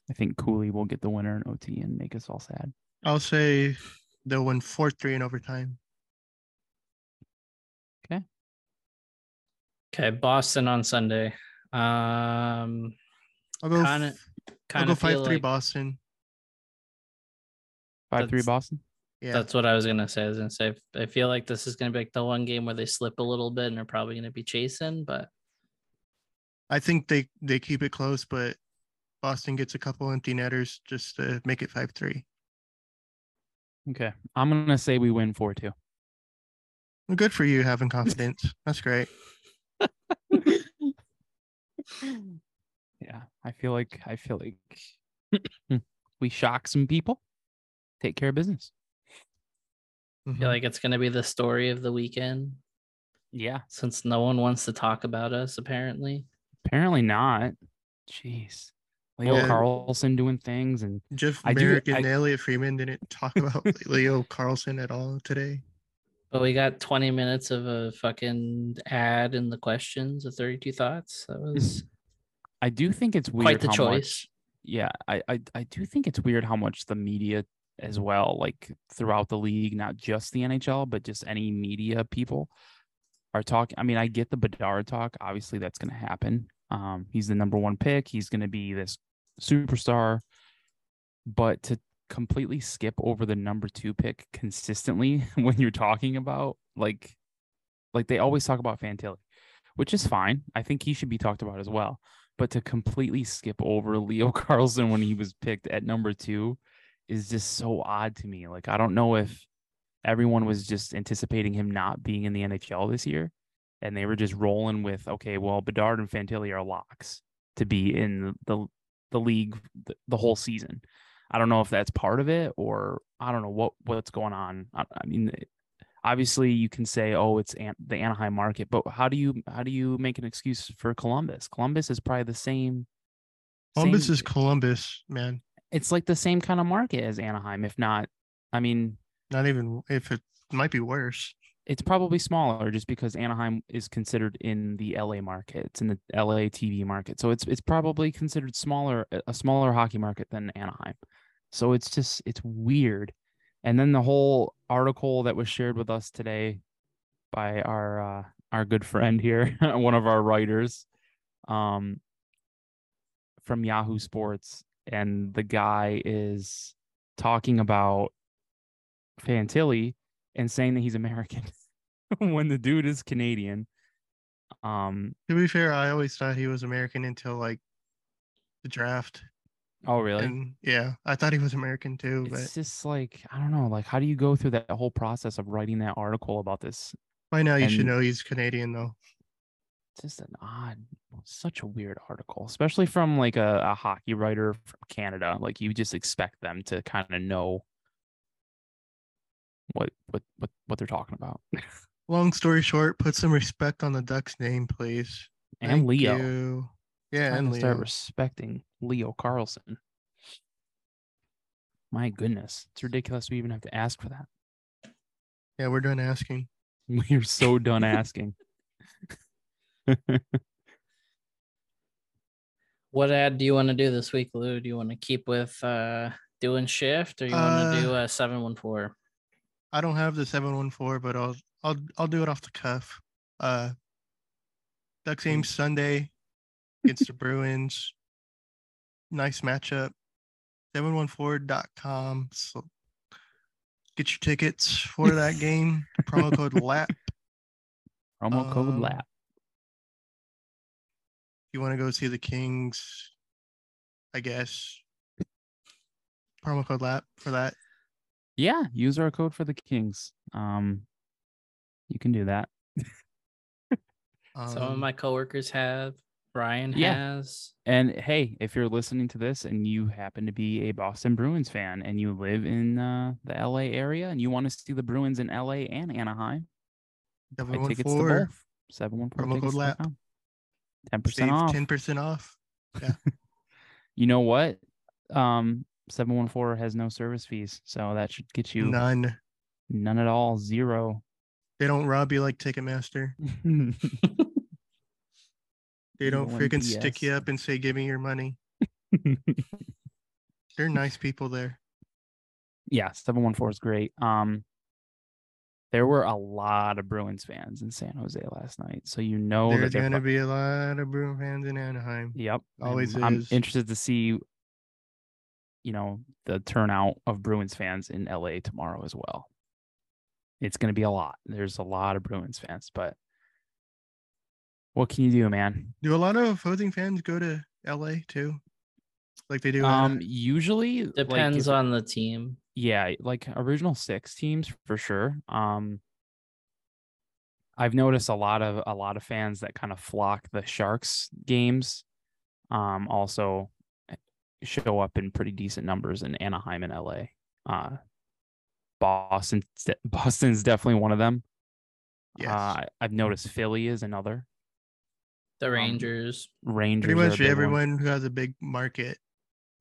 I think Cooley will get the winner in OT and make us all sad. I'll say they'll win four three in overtime. Okay. Boston on Sunday. Um, I'll go. Kinda- f- I'll kind go of feel five three like Boston. 5 3 Boston? Yeah, that's what I was going to say. I was going to say, I feel like this is going to be like the one game where they slip a little bit and they're probably going to be chasing, but I think they they keep it close, but Boston gets a couple empty netters just to make it five three. Okay. I'm going to say we win 4 2. Well, good for you having confidence. That's great. Yeah. I feel like, I feel like *clears throat* we shock some people, take care of business. I Mhm. feel like it's going to be the story of the weekend Yeah. since no one wants to talk about us, apparently. Apparently not. Jeez. Leo Yeah. Carlsson doing things and Jeff I do- Marek and I- Elliotte Friedman didn't talk about *laughs* Leo Carlsson at all today. But we got 20 minutes of a fucking ad in the questions of 32 thoughts. That was I do think it's weird quite the how choice. much yeah, I, I I do think it's weird how much the media as well, like throughout the league, not just the NHL, but just any media people are talking. I mean, I get the Bedard talk. Obviously, that's going to happen. Um, he's the number one pick. He's going to be this superstar. But to completely skip over the number two pick consistently *laughs* when you're talking about like, like they always talk about Fantilli, which is fine. I think he should be talked about as well but to completely skip over Leo *laughs* Carlsson when he was picked at number two is just so odd to me. Like, I don't know if everyone was just anticipating him not being in the NHL this year and they were just rolling with, okay, well, Bedard and Fantilli are locks to be in the the league the, the whole season. I don't know if that's part of it or I don't know what what's going on. I, I mean, obviously you can say, oh, it's An- the Anaheim market, but how do you how do you make an excuse for Columbus? Columbus is probably the same. Columbus same- is Columbus, man. it's like the same kind of market as Anaheim, if not. I mean, Not even if it might be worse. it's probably smaller just because Anaheim is considered in the LA market. It's in the LA TV market. So it's it's probably considered smaller a smaller hockey market than Anaheim. So it's just it's weird. And then the whole article that was shared with us today by our uh our good friend here, *laughs* one of our writers um from Yahoo Sports and the guy is talking about Fantilli and saying that he's American *laughs* when the dude is Canadian. Um. To be fair, I always thought he was American until like the draft. Oh, really? And yeah, I thought he was American too, but it's just like I don't know. Like, how do you go through that whole process of writing that article about this? by now you should know he's Canadian though. It's just an odd, such a weird article, especially from like a, a hockey writer from Canada. Like, you just expect them to kind of know what what what what they're talking about. *laughs* long story short, put some respect on the Ducks name, please. And Thank Leo. you. Yeah, and to start respecting Leo Carlsson. My goodness, it's ridiculous we even have to ask for that. Yeah, we're done asking. *laughs* We are so done asking. *laughs* What ad do you want to do this week, Lou? Do you want to keep with uh doing shift or you want to do a seven one four? I don't have the seven one four, but I'll I'll I'll do it off the cuff. Uh, Ducks game Sunday against the Bruins. Nice matchup. 714.com. So get your tickets for that game. *laughs* Promo code LAP. Promo code Um, LAP. you want to go see the Kings, I guess. Promo code LAP for that. Yeah, use our code for the Kings. Um, you can do that. Some of Um, my coworkers have. Brian Yeah. has. And hey, if you're listening to this and you happen to be a Boston Bruins fan and you live in uh, the LA area and you want to see the Bruins in LA and Anaheim, buy tickets to both. Seven one Promo four code. LAP. Ten percent Save off. 10% off. *laughs* You know what? Um, seven one four has no service fees, so that should get you None. none at all, zero. They don't rob you like Ticketmaster. *laughs* They don't No freaking stick you up and say, "Give me your money." *laughs* They're nice people there. yeah, seven one four is great. Um, there were a lot of Bruins fans in San Jose last night, so you know There's gonna be a lot of Bruins fans in Anaheim. Yep. Always and I'm is. interested to see, you know, the turnout of Bruins fans in LA tomorrow as well. It's going to be a lot. There's a lot of Bruins fans, but what can you do, man? Do a lot of opposing fans go to LA too, like they do? Um, Um, usually Depends if- on the team. yeah, like original six teams for sure. Um, I've noticed a lot of a lot of fans that kind of flock the Sharks games. Um, also eh, show up in pretty decent numbers in Anaheim and LA. Uh, Boston, *laughs* Boston's definitely one of them. yes, Uh, I've noticed Philly is another. The um, Rangers. Rangers, pretty much big one. everyone who has a big market.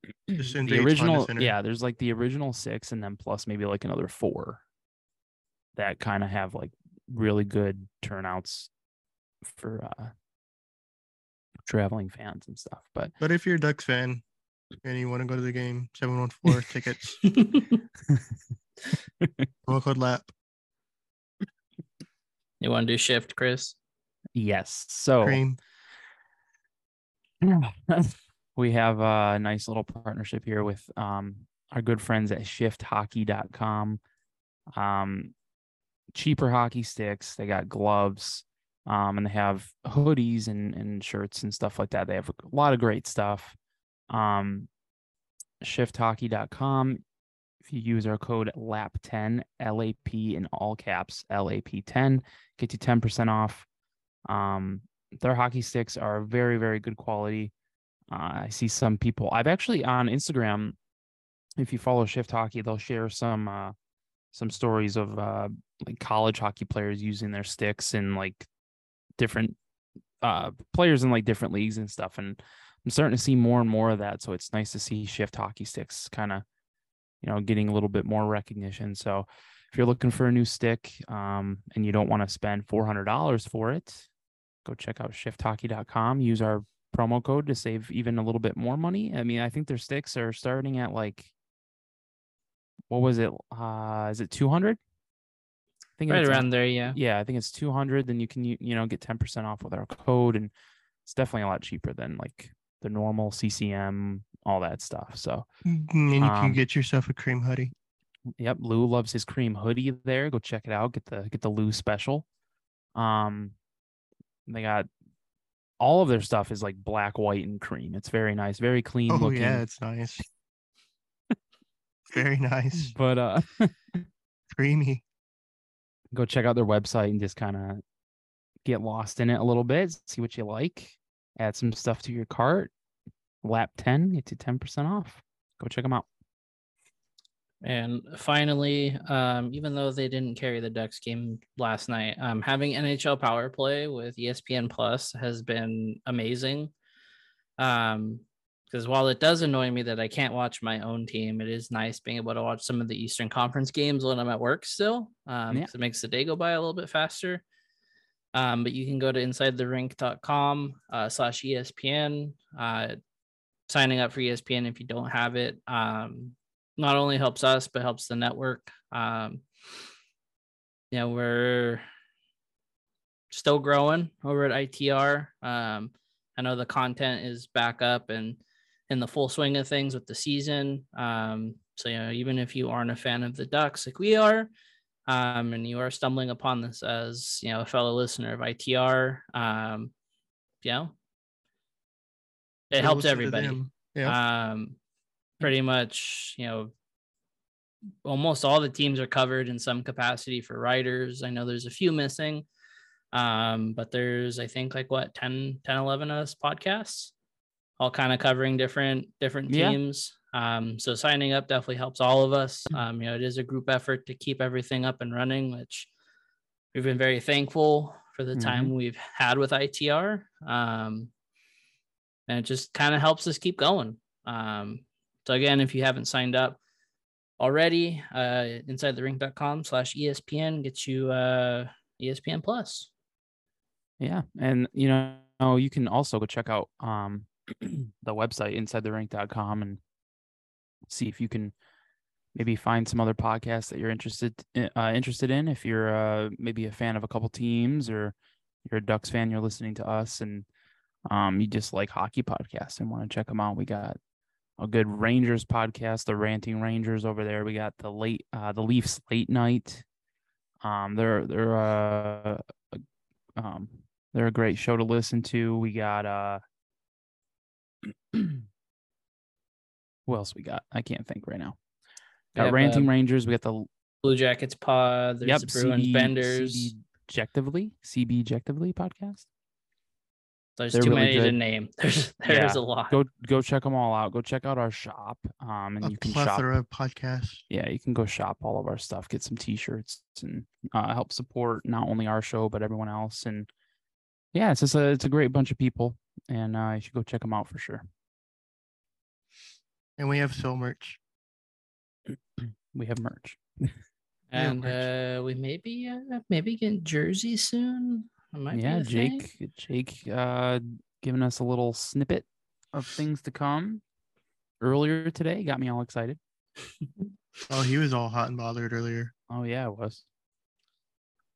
*clears throat* the original Center. yeah there's like the original six and then plus maybe like another four that kind of have like really good turnouts for uh traveling fans and stuff but But if you're a Ducks fan and you want to go to the game, seven one four *laughs* tickets. *laughs* Promo code LAP. you want to do shift, Chris? yes so Cream. *laughs* we have a nice little partnership here with um our good friends at shifthockey.com um cheaper hockey sticks they got gloves um and they have hoodies and and shirts and stuff like that. They have a lot of great stuff. Um shifthockey.com if you use our code lap10 lap in all caps lap10 get you 10% off. Um their hockey sticks are very very good quality uh, I see some people. I've actually on Instagram, if you follow Shift Hockey, they'll share some uh, some stories of uh, like college hockey players using their sticks and like different uh, players in like different leagues and stuff. And I'm starting to see more and more of that. So it's nice to see Shift Hockey sticks kind of, you know, getting a little bit more recognition. So if you're looking for a new stick um, and you don't want to spend $400 for it, go check out shifthockey.com. Use our promo code to save even a little bit more money. I mean, I think their sticks are starting at like what was it? Uh is it 200? I think Right it's around there, yeah. yeah, I think it's 200 then you can you, you know get 10% off with our code and it's definitely a lot cheaper than like the normal CCM all that stuff. So, And you can Um, get yourself a cream hoodie. Yep, Lou loves his cream hoodie there. Go check it out. Get the get the Lou special. Um they got all of their stuff is like black, white, and cream. It's very nice, very clean Oh looking. yeah, it's nice. *laughs* Very nice. But uh *laughs* Creamy. go check out their website and just kind of get lost in it a little bit, see what you like, add some stuff to your cart. Lap 10, get you 10% off. Go check them out. And finally, um, even though they didn't carry the Ducks game last night, um, having NHL Power Play with ESPN Plus has been amazing. Um, because while it does annoy me that I can't watch my own team, it is nice being able to watch some of the Eastern Conference games when I'm at work still. Um, Yeah. it makes the day go by a little bit faster. Um, but you can go to insidetherink.com uh, slash ESPN. Uh, signing up for ESPN if you don't have it um, not only helps us but helps the network. Um, you know, we're still growing over at ITR. Um, I know the content is back up and in the full swing of things with the season. Um, so you know, even if you aren't a fan of the Ducks like we are, um, and you are stumbling upon this as you know a fellow listener of ITR, um, you know, it helps everybody. Yeah. Um, pretty much, you know, almost all the teams are covered in some capacity for writers. I know there's a few missing, um, but there's I think like what 10, 10 11 of us podcasts, all kind of covering different different Yeah. teams. Um, so signing up definitely helps all of us. Um, you know, it is a group effort to keep everything up and running, which we've been very thankful for the time we've had with ITR. Um, and it just kind of helps us keep going. Um, so again, if you haven't signed up already, uh, inside the rink.com slash ESPN gets you uh, ESPN plus. Yeah, and you know you can also go check out um *clears throat* the website insidetherink.com and see if you can maybe find some other podcasts that you're interested uh, interested in. If you're uh, maybe a fan of a couple teams or you're a Ducks fan, you're listening to us and um you just like hockey podcasts and want to check them out. We got a good Rangers podcast, the Ranting Rangers over there. We got the late uh the Leafs late night. Um they're they're uh um they're a great show to listen to. We got uh *clears throat* who else we got? I can't think right now. Got have, Ranting uh, Rangers. We got the Blue Jackets pod. There's yep the Bruins CB, Benders. Objectively CB Objectively podcast. There's they're too really many to name. There's *laughs* there's Yeah. a lot. Go go check them all out. Go check out our shop. Um, and a you can shop plethora of podcasts. yeah, you can go shop all of our stuff, get some t-shirts and uh, help support not only our show but everyone else. And yeah, it's just a it's a great bunch of people, and uh, you should go check them out for sure. And we have so merch. *clears throat* We have merch. *laughs* and uh, we maybe uh, maybe get jerseys soon. It might be yeah, a thing. Jake Jake uh, giving us a little snippet of *sighs* things to come earlier today. Got me all excited. Oh, he was all hot and bothered earlier. Oh yeah, it was.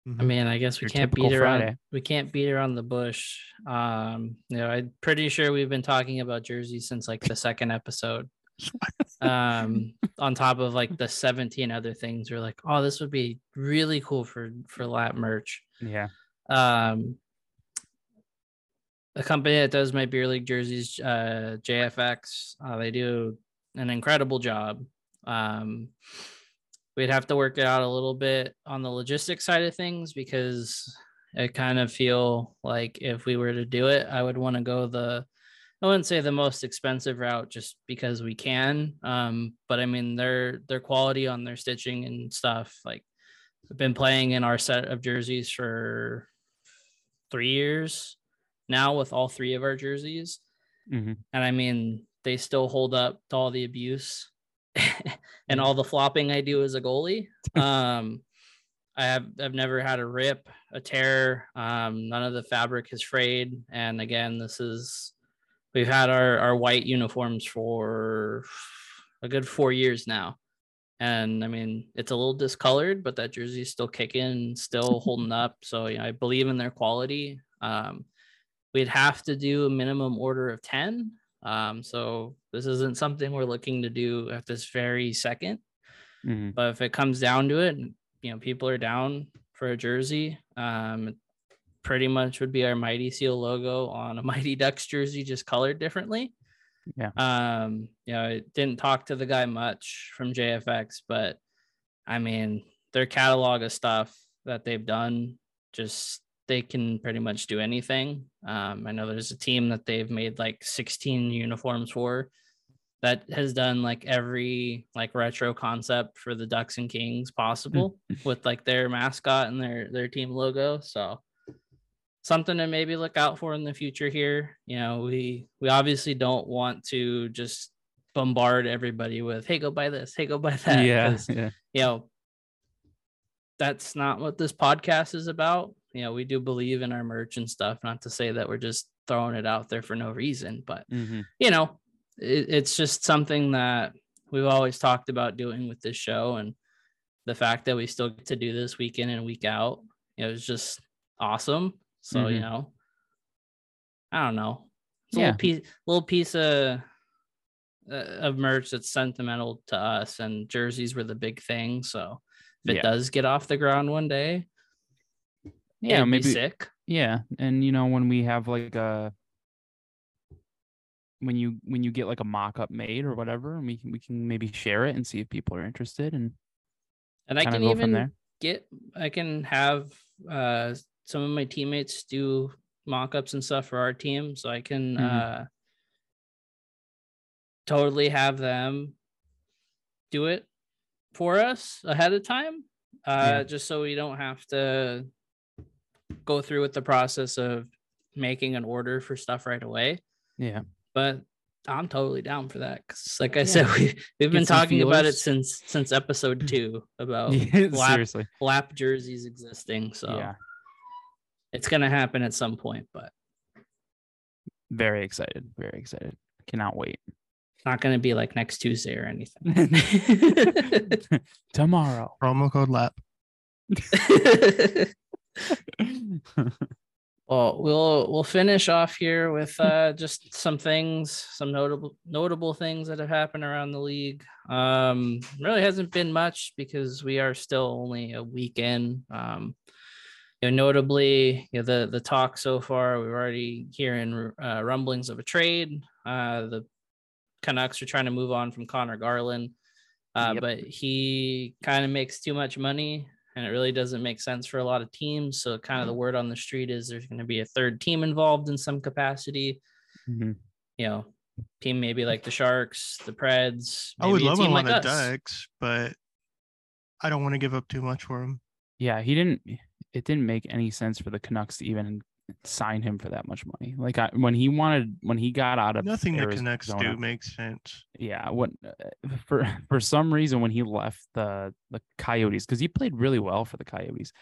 I Mhm. mean, I guess we Your can't beat around. Friday. We can't beat around the bush. Um, you know, I'm pretty sure we've been talking about Jersey since like the second episode. *laughs* Um, on top of like the 17 other things, we're like, oh, this would be really cool for for lap merch. Yeah. Um, the company that does my beer league jerseys, uh, JFX, uh, they do an incredible job. Um, we'd have to work it out a little bit on the logistics side of things because I kind of feel like if we were to do it, I would want to go the I wouldn't say the most expensive route just because we can. Um, but I mean their their quality on their stitching and stuff, like I've been playing in our set of jerseys for three years now with all three of our jerseys. hmm And I mean, they still hold up to all the abuse *laughs* and all the flopping I do as a goalie. *laughs* Um, I have I've never had a rip, a tear. Um, none of the fabric has frayed. And again, this is we've had our our white uniforms for a good four years now. And I mean, it's a little discolored, but that jersey's still kicking, still holding *laughs* up. So you know, I believe in their quality. Um, we'd have to do a minimum order of 10 um, so this isn't something we're looking to do at this very second hmm but if it comes down to it you know people are down for a jersey um, it pretty much would be our mighty seal logo on a *laughs* mighty ducks jersey just colored differently Yeah. um you know i didn't talk to the guy much from jfx but i mean their catalog of stuff that they've done just they can pretty much do anything um i know there's a team that they've made like 16 uniforms for that has done like every like retro concept for the Ducks and Kings possible with like their mascot and their their team logo. So something to maybe look out for in the future here. You know, we we obviously don't want to just bombard everybody with hey go buy this, hey go buy that. yeah, yeah, You know, that's not what this podcast is about. You know, we do believe in our merch and stuff, not to say that we're just throwing it out there for no reason, but hmm you know, it, it's just something that we've always talked about doing with this show. And the fact that we still get to do this week in and week out, you know, is just awesome. So, you Mhm. know, I don't know. It's a Yeah. little piece, little piece of, uh, of merch that's sentimental to us and jerseys were the big thing. So if it Yeah. does get off the ground one day, yeah. it'd be Maybe sick. Yeah, and you know when we have like a when you when you get like a mock-up made or whatever, and we can we can maybe share it and see if people are interested and And I can even get I can have uh some of my teammates do mock-ups and stuff for our team so I can Mhm. uh totally have them do it for us ahead of time uh Yeah. just so we don't have to go through with the process of making an order for stuff right away Yeah, but I'm totally down for that because, like I Yeah. said, *laughs* we we've been Get some talking about it since since episode *laughs* two about Yeah, lap, seriously. lap jerseys existing. So Yeah, it's gonna happen at some point, but very excited, very excited. Cannot wait. it's not gonna be like next Tuesday or anything. *laughs* *laughs* Tomorrow. Promo code LAP. *laughs* well, we'll we'll finish off here with uh, just some things, some notable notable things that have happened around the league. Um, really hasn't been much because we are still only a week in. Um, you know, notably, you know, the the talk so far, we're already hearing uh, rumblings of a trade. Uh, the Canucks are trying to move on from Conor Garland, uh, Yep. but he kind of makes too much money, and it really doesn't make sense for a lot of teams. So, kind of the word on the street is there's going to be a third team involved in some capacity. Mhm. You know, team maybe like the Sharks, the Preds. I would maybe a love team him on like the us. Ducks, but I don't want to give up too much for him. Yeah, he didn't. It didn't make any sense for the Canucks to even sign him for that much money. Like I, when he wanted, when he got out of Nothing the Arizona, Canucks do makes sense. yeah what uh, for for some reason when he left the the coyotes because he played really well for the coyotes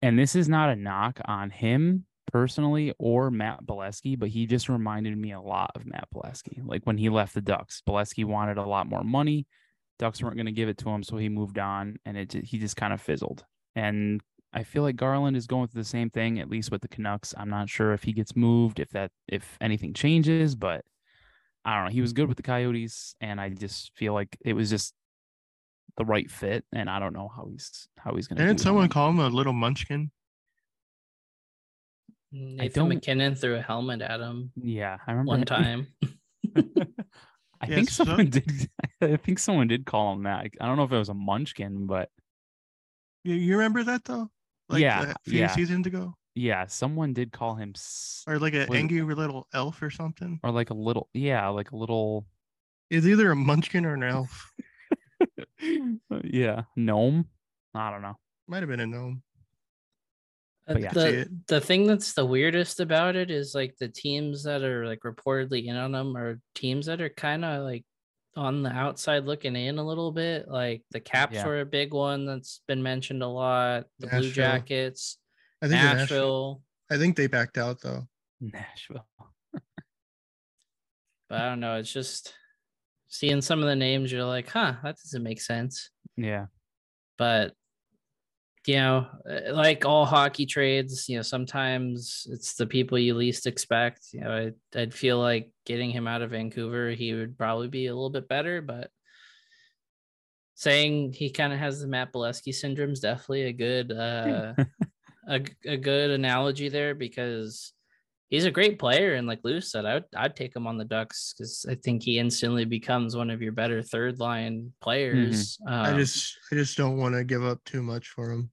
and this is not a knock on him personally or matt Beleskey, but he just reminded me a lot of matt Beleskey. like when he left the ducks Beleskey wanted a lot more money ducks weren't going to give it to him so he moved on and it he just kind of fizzled and I feel like Garland is going through the same thing, at least with the Canucks. I'm not sure if he gets moved, if that if anything changes, but I don't know. He was good with the Coyotes, and I just feel like it was just the right fit. And I don't know how he's how he's gonna. Didn't do someone on call him a little munchkin? Mm, Nathan don't- MacKinnon threw a helmet at him. Yeah, I remember one time. *laughs* *laughs* I Yeah, think so- someone *laughs* did. I think someone did call him that. I don't know if it was a Munchkin, but You, you remember that though? Like Yeah, a few yeah. seasons ago, yeah, someone did call him s- or like an Was angry little elf or something. or like a little, yeah, like a little, It's either a munchkin or an elf. *laughs* yeah, gnome. I don't know. Might have been a gnome. Uh, yeah. The the thing that's the weirdest about it is like the teams that are like reportedly in on them are teams that are kind of like on the outside looking in a little bit. Like the Caps Yeah. were a big one that's been mentioned a lot. The Blue Jackets, I think Nashville. Nashville. I think they backed out though. Nashville. *laughs* But I don't know. It's just seeing some of the names. You're like, huh, that doesn't make sense. Yeah. but you know uh, like all hockey trades you know sometimes it's the people you least expect you know I, i'd feel like getting him out of vancouver he would probably be a little bit better but saying he kind of has the matt Beleskey syndrome is definitely a good uh *laughs* a, a good analogy there because he's a great player and like Lou said I would, I'd take him on the ducks because i think he instantly becomes one of your better third line players I Um, just I just don't want to give up too much for him.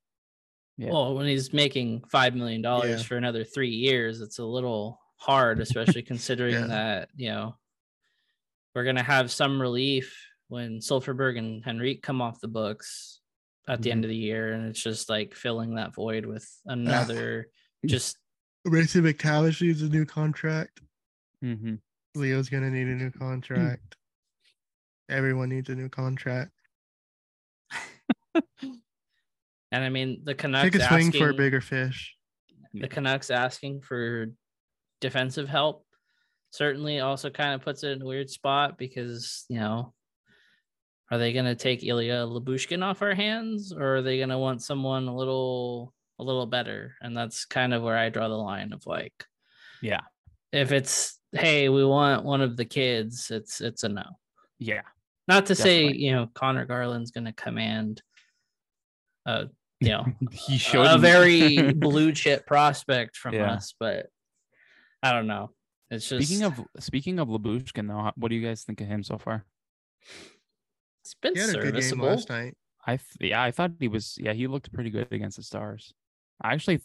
Yeah. well, when he's making five million dollars Yeah. for another three years, it's a little hard, especially considering *laughs* Yeah. that you know we're gonna have some relief when Silfverberg and Henrique come off the books at the end of the year, and it's just like filling that void with another just Mason McTavish needs a new contract. hmm Leo's gonna need a new contract. Everyone needs a new contract. *laughs* and I mean the Canucks Take a swing asking, for a bigger fish. the Canucks asking for defensive help certainly also kind of puts it in a weird spot because you know are they going to take Ilya Lyubushkin off our hands or are they going to want someone a little a little better and that's kind of where I draw the line of like Yeah. if it's hey we want one of the kids it's it's a no Yeah. not to say you know Conor Garland's going to command uh *laughs* you know He showed a very *laughs* blue chip prospect from Yeah. us, but I don't know. It's just Speaking of speaking of Lyubushkin though, what do you guys think of him so far? it's been He had a good game serviceable. last night. I th- yeah, I thought he was yeah, he looked pretty good against the Stars. I actually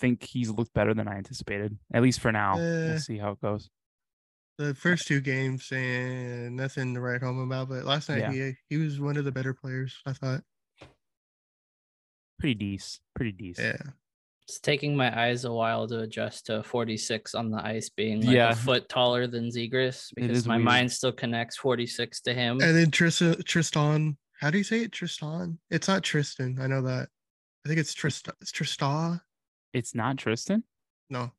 think he's looked better than I anticipated, at least for now. Eh. we'll see how it goes. The first two games, and nothing to write home about. But last night, Yeah. he he was one of the better players. I thought. Pretty decent, pretty decent. Yeah, It's taking my eyes a while to adjust to 46 on the ice being like Yeah. a foot taller than Zegras because my weird. mind still connects 46 to him. and then Tristan Tristan. How do you say it? Tristan. It's not Tristan. I know that. I think it's Tristan. It's Tristan. It's not Tristan. No,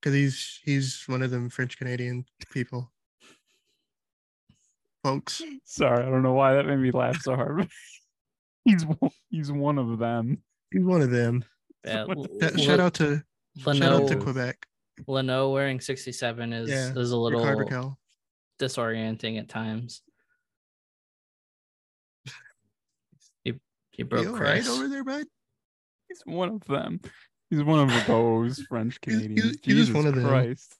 because he's he's one of them French Canadian people. Folks, Sorry, I don't know why that made me laugh so hard. *laughs* he's one- he's one of them. he's one of them. Yeah, What L- Sh- L- Shout out to shout out to Quebec. Luneau wearing 67 is Yeah, is a little Rakell. disorienting at times. *laughs* He he broke You all right over there, bud? He's one of them. He's one of those *laughs* French He's- he's- Canadians. he's Jesus one of them. Christ.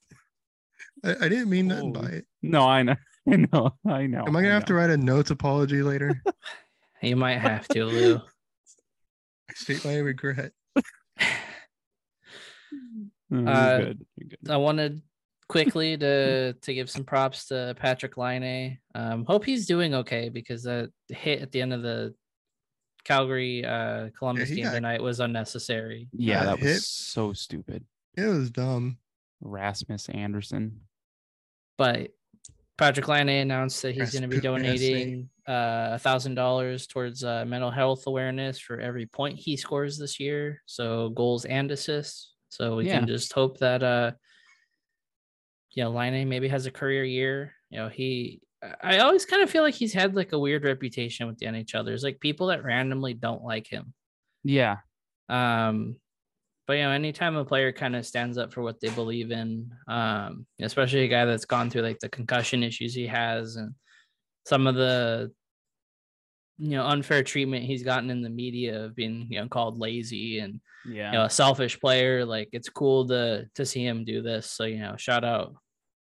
I, I didn't mean nothing by it. No, I know. *laughs* I know. I know. Am I gonna have to write a notes apology later? *laughs* You might have to, Lou. I state my regret. No, Uh, good. Good. I wanted quickly to to give some props to Patrik Laine. Um, hope he's doing okay because that hit at the end of the Calgary uh, Columbus he game got- tonight was unnecessary. Yeah, uh, that was so stupid. It was dumb. Rasmus Andersson. But Patrik Laine announced that he's going to be donating uh, a thousand dollars towards uh, mental health awareness for every point he scores this year. So goals and assists. So we Yeah. can just hope that uh, you know, Laine maybe has a career year. You know, he. I always kind of feel like he's had like a weird reputation with the NHL. There's like people that randomly don't like him. Yeah. Um, but you know, anytime a player kind of stands up for what they believe in, um, especially a guy that's gone through like the concussion issues he has and some of the you know unfair treatment he's gotten in the media of being you know called lazy and Yeah. you know a selfish player, like it's cool to to see him do this. So you know, shout out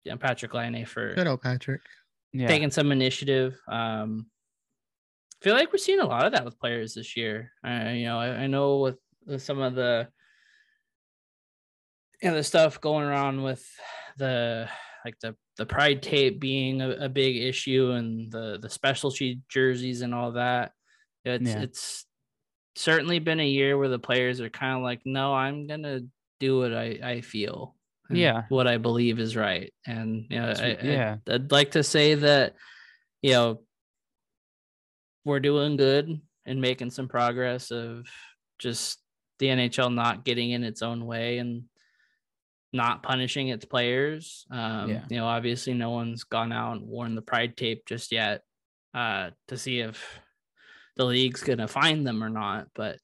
yeah, Patrik Laine for Shout out Patrick. Yeah. taking some initiative. Um, I feel like we're seeing a lot of that with players this year. Uh, you know, I, I know with, with some of the and the stuff going around with the like the the pride tape being a, a big issue and the the specialty jerseys and all that. It's Yeah. it's certainly been a year where the players are kind of like, no, I'm gonna do what I I feel. Yeah. what I believe is right. And you know, I, yeah. I, I'd like to say that you know we're doing good and making some progress of just the NHL not getting in its own way and not punishing its players. Um, Yeah. You know, obviously, no one's gone out and worn the pride tape just yet uh, to see if the league's gonna find them or not. But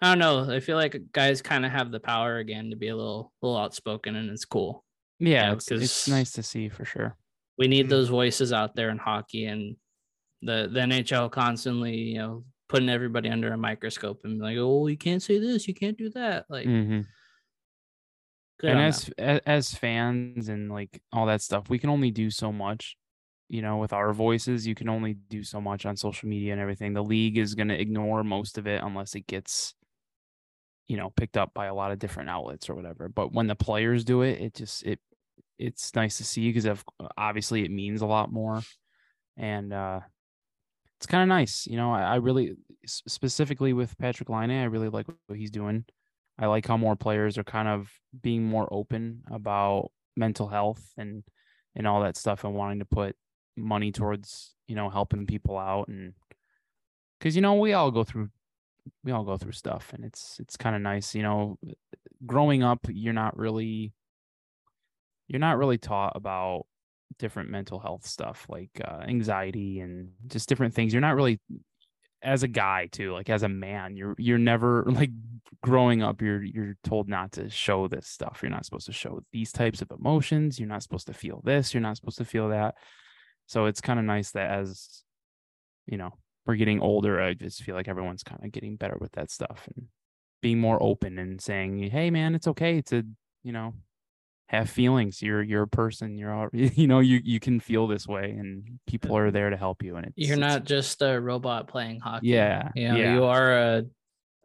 I don't know. I feel like guys kind of have the power again to be a little, little outspoken, and it's cool. Yeah, Yeah, it's, it's 'cause- nice to see for sure. We need Mhm. those voices out there in hockey, and the the NHL constantly, you know, putting everybody under a microscope and like, oh, you can't say this, you can't do that. Like, mm-hmm. And as them. as fans and like all that stuff, we can only do so much. You know, with our voices, you can only do so much on social media and everything. The league is going to ignore most of it unless it gets, you know, picked up by a lot of different outlets or whatever. But when the players do it, it just it it's nice to see because obviously it means a lot more, and uh, it's kind of nice. You know, I, I really specifically with patrick Laine, I really like what he's doing. I like how more players are kind of being more open about mental health and and all that stuff and wanting to put money towards you know helping people out and because you know we all go through we all go through stuff and it's it's kind of nice you know growing up you're not really you're not really taught about different mental health stuff like uh, anxiety and just different things. You're not really as a guy too like as a man you're you're never *laughs* like growing up you're you're told not to show this stuff. You're not supposed to show these types of emotions. You're not supposed to feel this. You're not supposed to feel that. So it's kind of nice that as you know we're getting older i just feel like everyone's kind of getting better with that stuff and being more open and saying hey man it's okay to you know have feelings. You're you're a person. You're all, *laughs* you know you you can feel this way and people are there to help you and it's, you're it's, not just a robot playing hockey. Yeah you know, yeah. you are a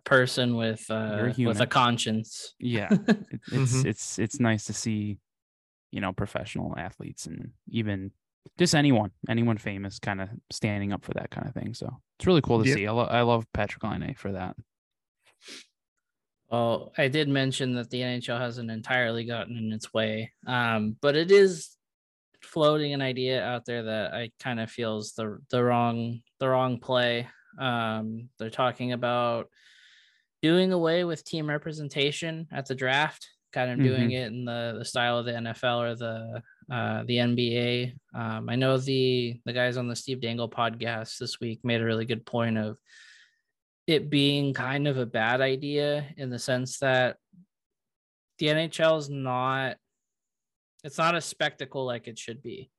person with uh with a conscience. Yeah. *laughs* It, it's Mhm. it's it's nice to see you know professional athletes and even just anyone anyone famous kind of standing up for that kind of thing so it's really cool to Yep. see I, lo- I love Patrik Laine for that Well, I did mention that the NHL hasn't entirely gotten in its way, um, but it is floating an idea out there that I kind of feels the the wrong the wrong play. Um, they're talking about doing away with team representation at the draft, kind of doing it in the the style of the NFL or the uh, the NBA. Um, I know the the guys on the Steve Dangle podcast this week made a really good point of it being kind of a bad idea in the sense that the NHL is not it's not a spectacle like it should be.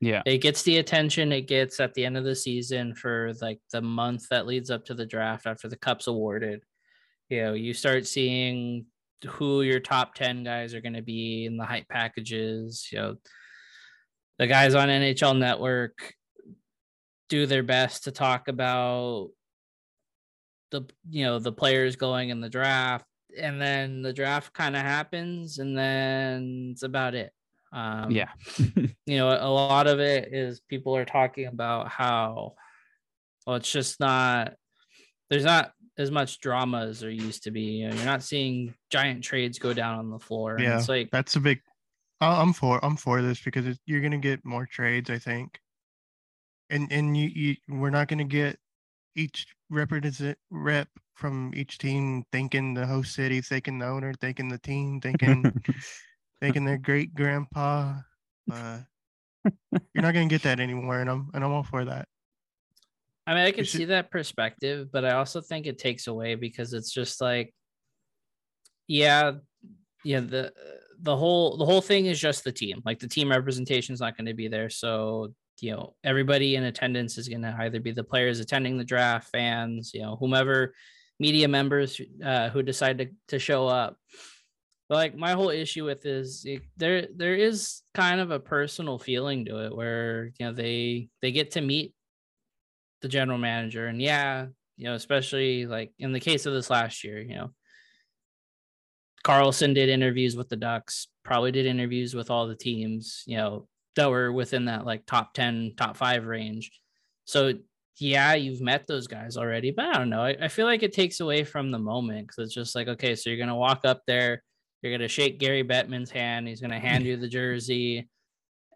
yeah It gets the attention it gets at the end of the season for like the month that leads up to the draft after the cup's awarded. You know, you start seeing who your top 10 guys are going to be in the hype packages, you know, the guys on NHL network do their best to talk about the you know the players going in the draft and then the draft kind of happens and then it's about it. Um yeah. *laughs* you know a lot of it is people are talking about how well it's just not there's not as much drama as there used to be you know, you're not seeing giant trades go down on the floor Yeah, it's like That's a big. I- I'm for I'm for this because it, you're gonna get more trades, I think. And and you, you we're not gonna get each represent rep from each team thinking the host city, thinking the owner, thinking the team, thinking *laughs* thinking their great grandpa. Uh, you're not gonna get that anymore, and I'm and I'm all for that. I mean, I can should- see that perspective, but I also think it takes away because it's just like, yeah, yeah, the the whole the whole thing is just the team. Like the team representation is not going to be there, so you know everybody in attendance is going to either be the players attending the draft, fans, you know, whomever media members uh, who decide to to show up. But like my whole issue with is it, there there is kind of a personal feeling to it where you know they they get to meet the general manager. And yeah, you know, especially like in the case of this last year, you know, Carlsson did interviews with the Ducks, probably did interviews with all the teams, you know, that were within that like top 10, top five range. So yeah, you've met those guys already, but I don't know. I, I feel like it takes away from the moment because it's just like, okay, so you're gonna walk up there, you're gonna shake Gary Bettman's hand, he's gonna hand you the jersey,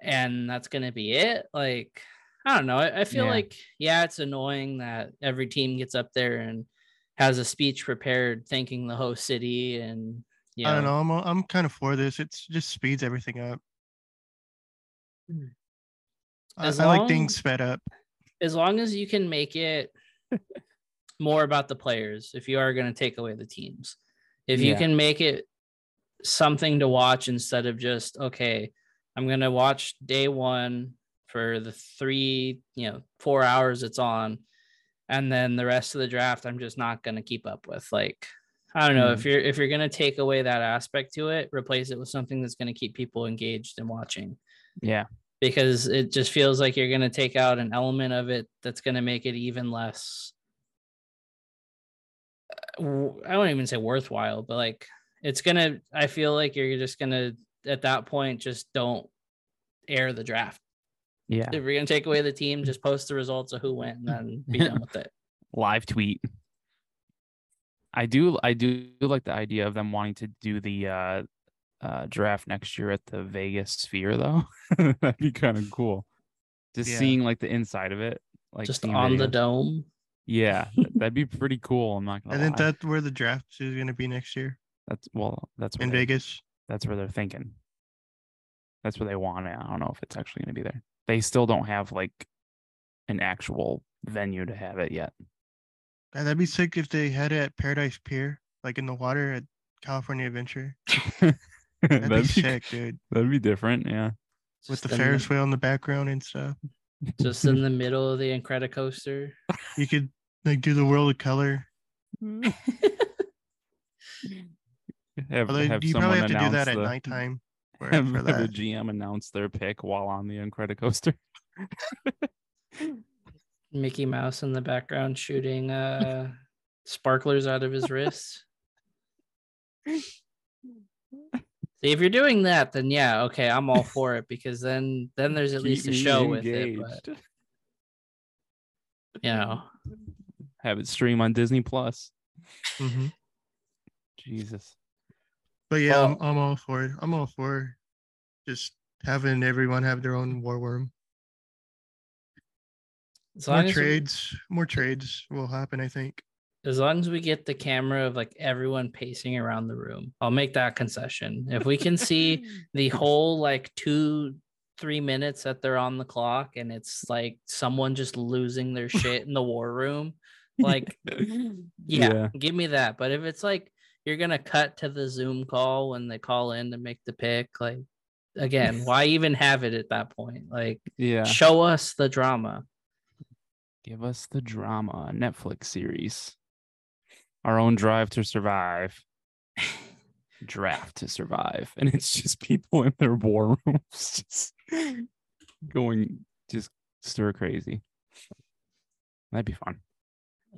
and that's gonna be it. Like, I don't know. I, I feel Yeah. like yeah, it's annoying that every team gets up there and has a speech prepared thanking the host city and you I don't know. I'm I'm kind of for this. It just speeds everything up. Mm. I, As I like things sped up. as long as you can make it *laughs* more about the players if you are going to take away the teams if you can make it something to watch instead of just okay i'm going to watch day one for the three you know four hours it's on. And then the rest of the draft i'm just not going to keep up with. Like i don't know if hmm. you're if you're going to take away that aspect to it replace it with something that's going to keep people engaged and watching. Yeah. Because it just feels like you're going to take out an element of it that's going to make it even less I w- I don't even say worthwhile, but like it's going to I feel like you're just going to at that point just don't air the draft. Yeah. If you're gonna take away the team, just post the results of who went and then be done with it. *laughs* Live tweet. I do I do like the idea of them wanting to do the uh uh draft next year at the Vegas Sphere though. *laughs* That'd be kind of cool. Just Yeah. seeing like the inside of it. Like just seeing on the dome. Yeah, *laughs* that'd be pretty cool. I'm not gonna Isn't lie. that where the draft is going to be next year That's well, that's where in they- Vegas? That's where they're thinking. That's where they want it. I don't know if it's actually going to be there. They still don't have like an actual venue to have it yet. That'd be sick if they had it at Paradise Pier, like in the water at California Adventure. *laughs* That'd, that'd, be be, sick, *laughs* dude. that'd be different. Yeah. With the Just in Ferris wheel in the background and stuff. just in the middle of the Incredicoaster. You could like do the world of color. *laughs* have, Although have you probably have to do announce that at the- nighttime for, Have, for have the. GM announced their pick while on the Incredicoaster. *laughs* Mickey Mouse in the background shooting uh sparklers out of his wrists. *laughs* See, if you're doing that, then yeah, okay, I'm all for it because then then there's at Keep *laughs* least a me show with it. But you know, Have it stream on Disney Plus. Mhm. Jesus. But yeah, oh. I'm, I'm all for it. I'm all for just having everyone have their own war worm. as More long as, we, trades, more trades will happen. I think. as long as we get the camera of like everyone pacing around the room, I'll make that concession. If we can see *laughs* the whole like two three minutes that they're on the clock and it's like someone just losing their *laughs* shit in the war room like *laughs* yeah, give me that but if it's like you're gonna cut to the zoom call when they call in to make the pick like again *laughs* why even have it at that point like Yeah. show us the drama Give us the drama Netflix series. Our own drive to survive. *laughs* Draft to survive. And it's just people in their war rooms *laughs* just going just stir crazy. That'd be fun.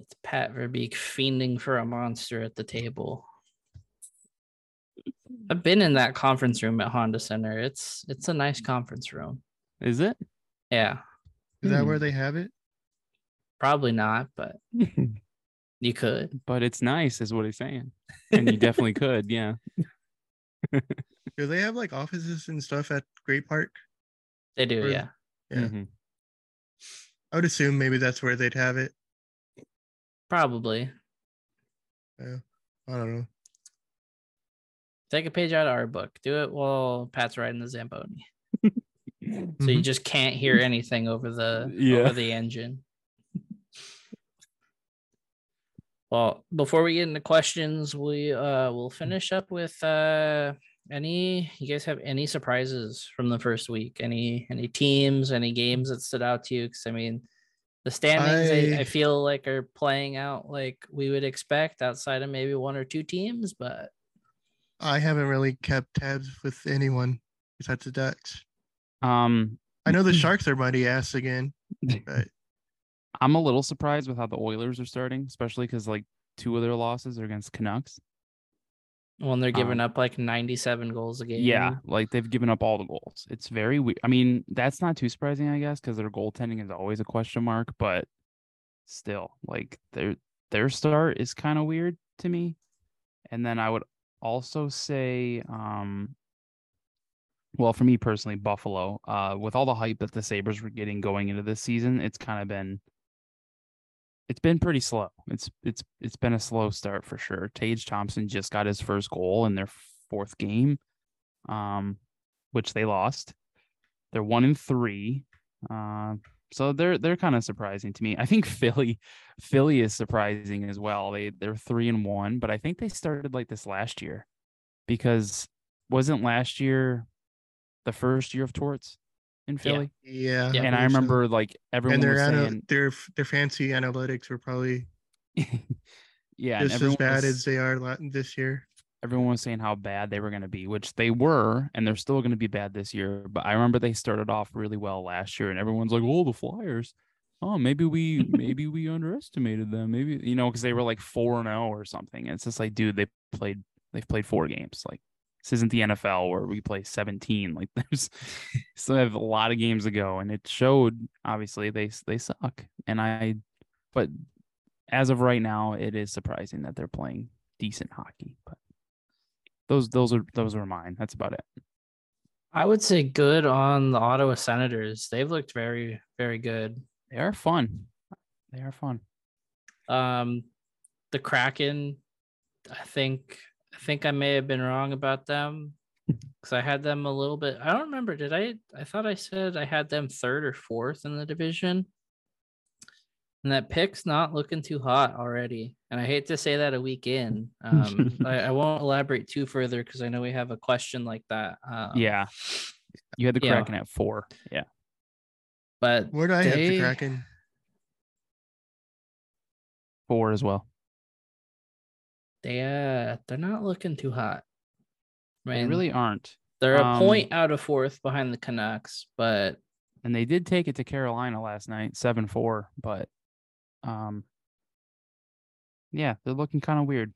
it's pat verbeek fiending for a monster at the table i've been in that conference room at honda center it's it's a nice conference room Is it? yeah Is that Hmm. where they have it? Probably not, but *laughs* you could. but it's nice, is what he's saying. And you definitely *laughs* could, yeah. Do they have like offices and stuff at Great Park? They do, Or- yeah. Yeah. Mhm. I would assume maybe that's where they'd have it. Probably. Yeah. I don't know. Take a page out of our book. Do it while Pat's riding the Zamboni. *laughs* So you Mhm. just can't hear anything over the Yeah. over the engine. Well, before we get into questions, we uh will finish up with uh any you guys have any surprises from the first week? Any any teams, any games that stood out to you? Because I mean the standings I, I I- feel like are playing out like we would expect outside of maybe one or two teams, but I haven't really kept tabs with anyone besides the Ducks. Um, I know the *laughs* Sharks are mighty ass again, but I'm a little surprised with how the Oilers are starting, especially because like two of their losses are against Canucks. when they're giving Um, up like 97 goals a game. Yeah, like they've given up all the goals. It's very weird. I mean, that's not too surprising, I guess, because their goaltending is always a question mark. But still, like their their start is kind of weird to me. And then I would also say, um, well, for me personally, Buffalo, uh, with all the hype that the Sabres were getting going into this season, it's kind of been it's been pretty slow. It's it's it's been a slow start for sure. Tage Thompson just got his first goal in their fourth game, um, which they lost. They're one in three. Uh, so they're they're kind of surprising to me. I think *laughs* Philly, Philly is surprising as well. They they're three and one, but I think they started like this last year, because wasn't last year the first year of Torts in Philly? yeah. Yeah. and I believe so. remember like everyone and their was saying, their their fancy analytics were probably *laughs* yeah, just as bad was- as they are la- this year. Everyone was saying how bad they were going to be, which they were, and they're still going to be bad this year. But I remember they started off really well last year, and everyone's like, "Oh, the Flyers. Oh, maybe we *laughs* maybe we underestimated them. Maybe you know because they were like four and zero or something." And it's just like, dude, they played they've played four games. Like, This isn't the NFL where we play 17. Like *laughs* there's still have a lot of games to go, and it showed. Obviously, they they suck, and I. But as of right now, it is surprising that they're playing decent hockey. But those those are those are mine. That's about it. I would say good on the Ottawa Senators. They've looked very, very good. They are fun. They are fun. Um, the Kraken, I think, I think I may have been wrong about them *laughs* because I had them a little bit. I don't remember. Did I? I thought I said I had them third or fourth in the division. And that pick's not looking too hot already. And I hate to say that a week in. *laughs* Um, I, I won't elaborate too further because I know we have a question like that. Um, Yeah. You had the yeah. Kraken at four. Yeah. But Where do I have the Kraken? Four as well. they uh they're not looking too hot. I They really aren't. they're a um, point out of fourth behind the Canucks, but And they did take it to Carolina last night, seven four, but um yeah, they're looking kind of weird.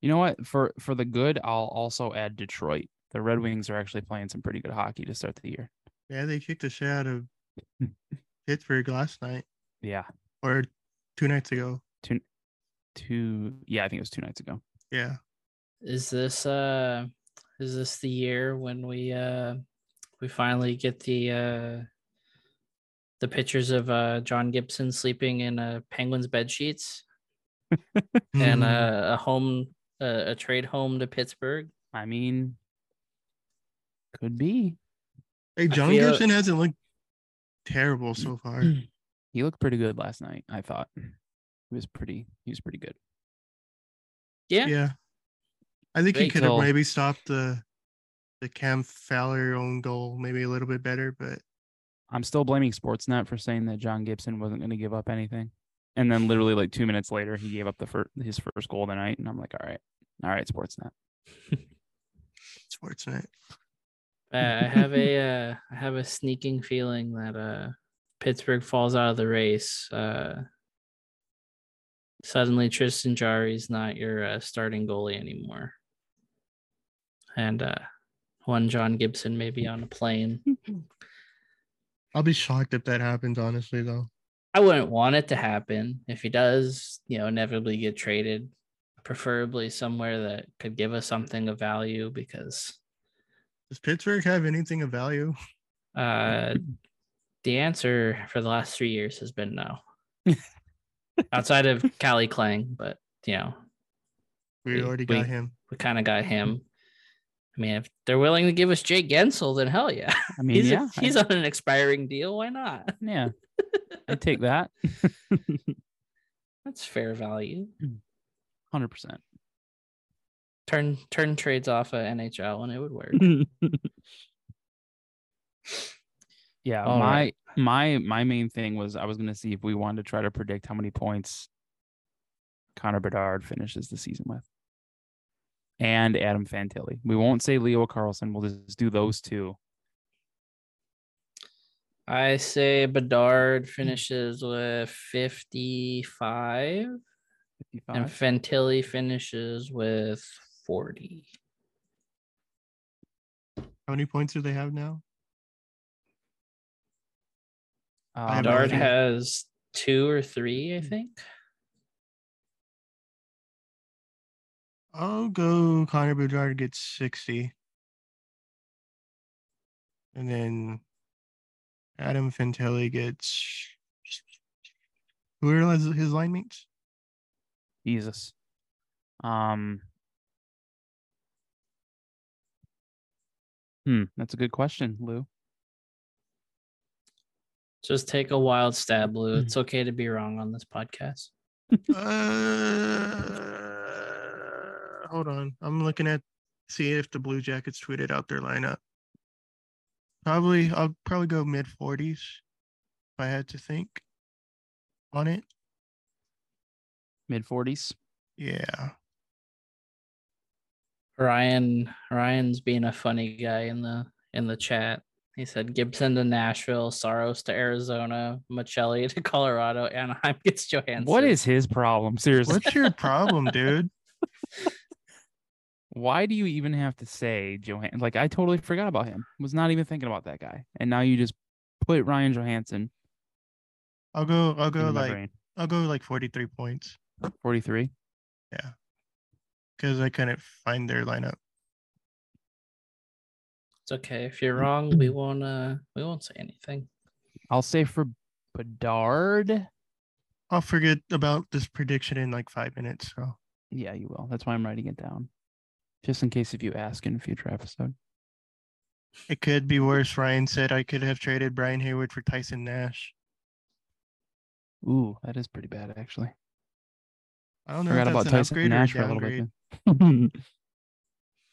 You know what? For for the good, I'll also add Detroit. The Red Wings are actually playing some pretty good hockey to start the year. Yeah, they kicked the shit out of *laughs* Pittsburgh last night Yeah. or two nights ago. Two, Two yeah, I think it was two nights ago. Yeah. is this uh is this the year when we uh we finally get the uh the pictures of uh John Gibson sleeping in a Penguins bed sheets *laughs* and Hmm. uh, a home uh, a trade home to Pittsburgh? I mean could be. hey, John feel- Gibson hasn't looked terrible so far. *clears throat* He looked pretty good last night, I thought. He was pretty he was pretty good. Yeah. yeah. I think he Great could have maybe stopped the the Cam Fowler own goal maybe a little bit better, but I'm still blaming Sportsnet for saying that John Gibson wasn't going to give up anything. And then literally like 2 minutes later he gave up the first his first goal of the night and I'm like, "All right. All right, Sportsnet." *laughs* Sportsnet. Uh, I have a uh, I have a sneaking feeling that uh, Pittsburgh falls out of the race. Uh, suddenly, Tristan Jarry's not your uh, starting goalie anymore, and uh, one John Gibson may be on a plane. *laughs* I'll be shocked if that happens, honestly, though. I wouldn't want it to happen. If he does, you know, inevitably get traded, preferably somewhere that could give us something of value because Does Pittsburgh have anything of value? Uh, the answer for the last three years has been no. *laughs* Outside of Cali Klang, but you know, We We- already we- got him. we kind of got him. I mean, if they're willing to give us Jake Guentzel, then hell yeah. I mean, *laughs* he's yeah. he's on an expiring deal. Why not? Yeah. *laughs* I take that. *laughs* That's fair value. 100%. Turn turn trades off of NHL and it would work. yeah, All my right. my my main thing was I was going to see if we wanted to try to predict how many points Connor Bedard finishes the season with. And Adam Fantilli. We won't say Leo Carlsson. We'll just do those two. I say Bedard finishes with 55 and 55. Fantilli finishes with 40. How many points do they have now? Um, Bedard has two or three, I think. I'll go Connor Bedard gets 60. And then Adam Fantilli gets who are his, his line mates? Jesus. Um. Hmm, that's a good question, Lou. Just take a wild stab, Lou. Hmm. It's okay to be wrong on this podcast. uh, *laughs* *laughs* *laughs* hold on. I'm looking at see if the Blue Jackets tweeted out their lineup. Probably I'll probably go mid 40s if I had to think on it. Mid 40s. Yeah. Ryan Ryan's being a funny guy in the in the chat. He said Gibson to Nashville, Saros to Arizona, Machelli to Colorado, Anaheim gets Johansen. What is his problem? Seriously. What's your problem, *laughs* dude? Why do you even have to say Johan? Like I totally forgot about him. Was not even thinking about that guy, and now you just put Ryan Johansen. I'll go. I'll go like. brain. I'll go like forty three points. forty-three. Yeah, because I couldn't find their lineup. It's okay. If you're wrong, we won't uh we won't say anything. I'll say for Bedard. I'll forget about this prediction in like five minutes. So Yeah, you will. That's why I'm writing it down, just in case if you ask in a future episode. it could be worse. Ryan said I could have traded Brian Hayward for Tyson Nash. Ooh, that is pretty bad actually. I don't know Forgot about Tyson Nash for a a little bit. *laughs*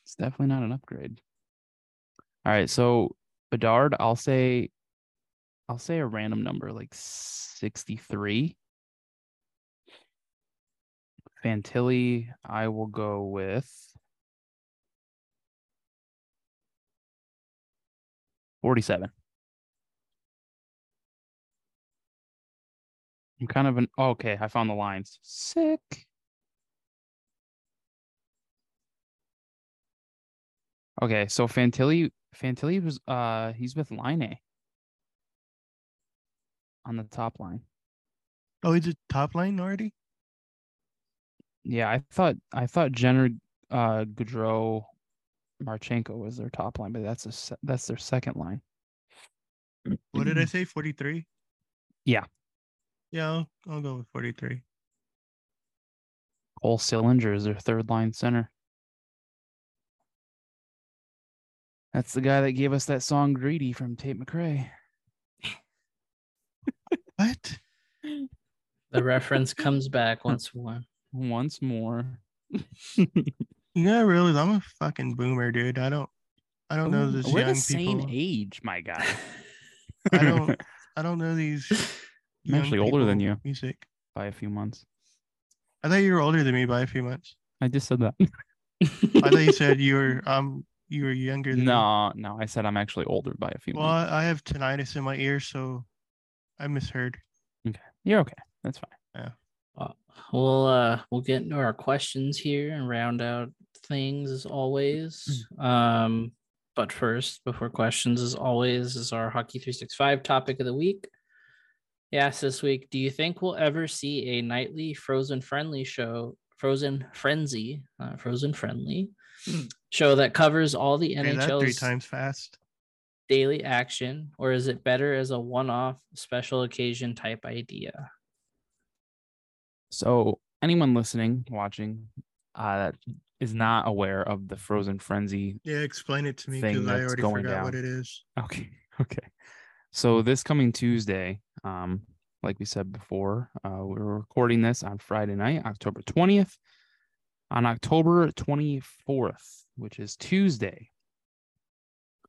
it's definitely not an upgrade. All right, so Bedard, I'll say, I'll say a random number like sixty-three. Fantilli, I will go with forty-seven. I'm kind of an oh, okay. I found the lines. Sick. Okay, so Fantilli Fantilli was uh he's with Laine on the top line. Oh, is it top line already? Yeah, I thought I thought Jenner uh Gaudreau Marchenko was their top line, but that's a that's their second line. What did I say? *clears throat* Forty three. Yeah. Yeah, I'll, I'll go with forty three. Cole Sillinger is their third line center. That's the guy that gave us that song "Greedy" from Tate McRae. *laughs* What? The reference comes back once more. *laughs* Once more. *laughs* You gotta realize I'm a fucking boomer, dude. I don't. I don't know Ooh, this We're young the same people. age, my guy. *laughs* I don't. I don't know these. *laughs* I'm actually older than you. Music. by a few months. I thought you were older than me by a few months. I just said that. *laughs* I thought you said you were um you were younger than me. no, no, I said I'm actually older by a few Well, months. I I have tinnitus in my ear, so I misheard. Okay. You're okay. That's fine. Uh, we'll uh we'll get into our questions here and round out things as always. Um, but first, before questions, as always, is our hockey 365 topic of the week. He asked this week, do you think we'll ever see a nightly frozen friendly show, frozen frenzy, uh, frozen friendly Hmm. show that covers all the Say that three times fast. daily action, or is it better as a one-off special occasion type idea? So anyone listening, watching, uh, that is not aware of the Frozen Frenzy. Yeah, explain it to me because I already going forgot what it is. Okay. *laughs* Okay. So this coming Tuesday, um, like we said before, uh, we're recording this on Friday night, October 20th. On October 24th, which is Tuesday,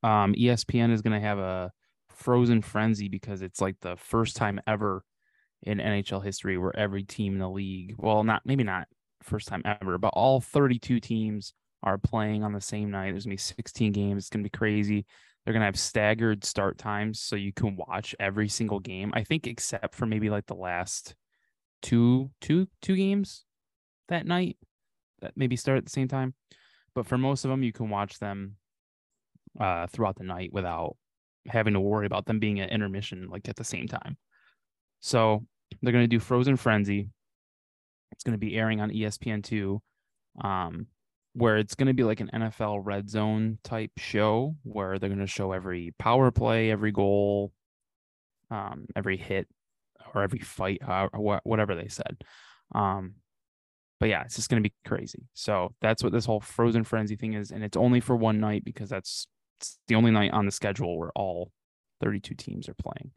um, ESPN is going to have a frozen frenzy because it's like the first time ever in NHL history where every team in the league, well, not maybe not first time ever, but all 32 teams are playing on the same night. There's going to be 16 games. It's going to be crazy. They're going to have staggered start times so you can watch every single game. I think except for maybe like the last two two two games that night that maybe start at the same time. But for most of them you can watch them uh throughout the night without having to worry about them being at intermission like at the same time. So they're going to do Frozen Frenzy. It's going to be airing on E ESPN2 um where it's going to be like an NFL red zone type show where they're going to show every power play, every goal, um, every hit or every fight, uh, whatever they said. Um, but yeah, it's just going to be crazy. So that's what this whole Frozen Frenzy thing is. And it's only for one night because that's the only night on the schedule where all 32 teams are playing.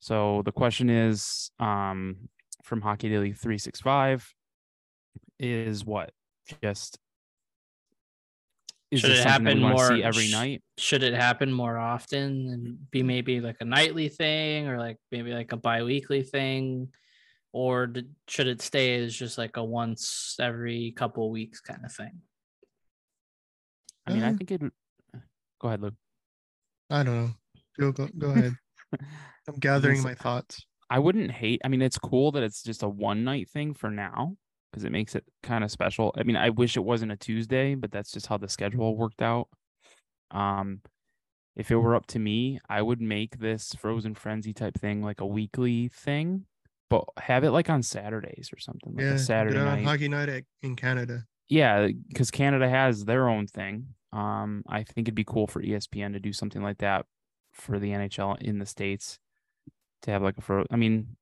So the question is um, from Hockey Daily 365 is what? Just is Should this it something we happen want to see more- every sh- night? should it happen more often and be maybe like a nightly thing or like maybe like a bi-weekly thing or did, should it stay as just like a once every couple weeks kind of thing I mean, I Uh, think it. Go ahead, Luke. I don't know. Go go, go ahead. *laughs* I'm gathering my thoughts. I wouldn't hate. I mean, it's cool that it's just a one night thing for now. because it makes it kind of special. I mean, I wish it wasn't a Tuesday, but that's just how the schedule worked out. Um, if it were up to me, I would make this Frozen Frenzy type thing like a weekly thing, but have it like on Saturdays or something, like yeah, a Saturday night. hockey night at, in Canada. Yeah, because Canada has their own thing. Um, I think it'd be cool for ESPN to do something like that for the NHL in the states to have like a fro. I mean,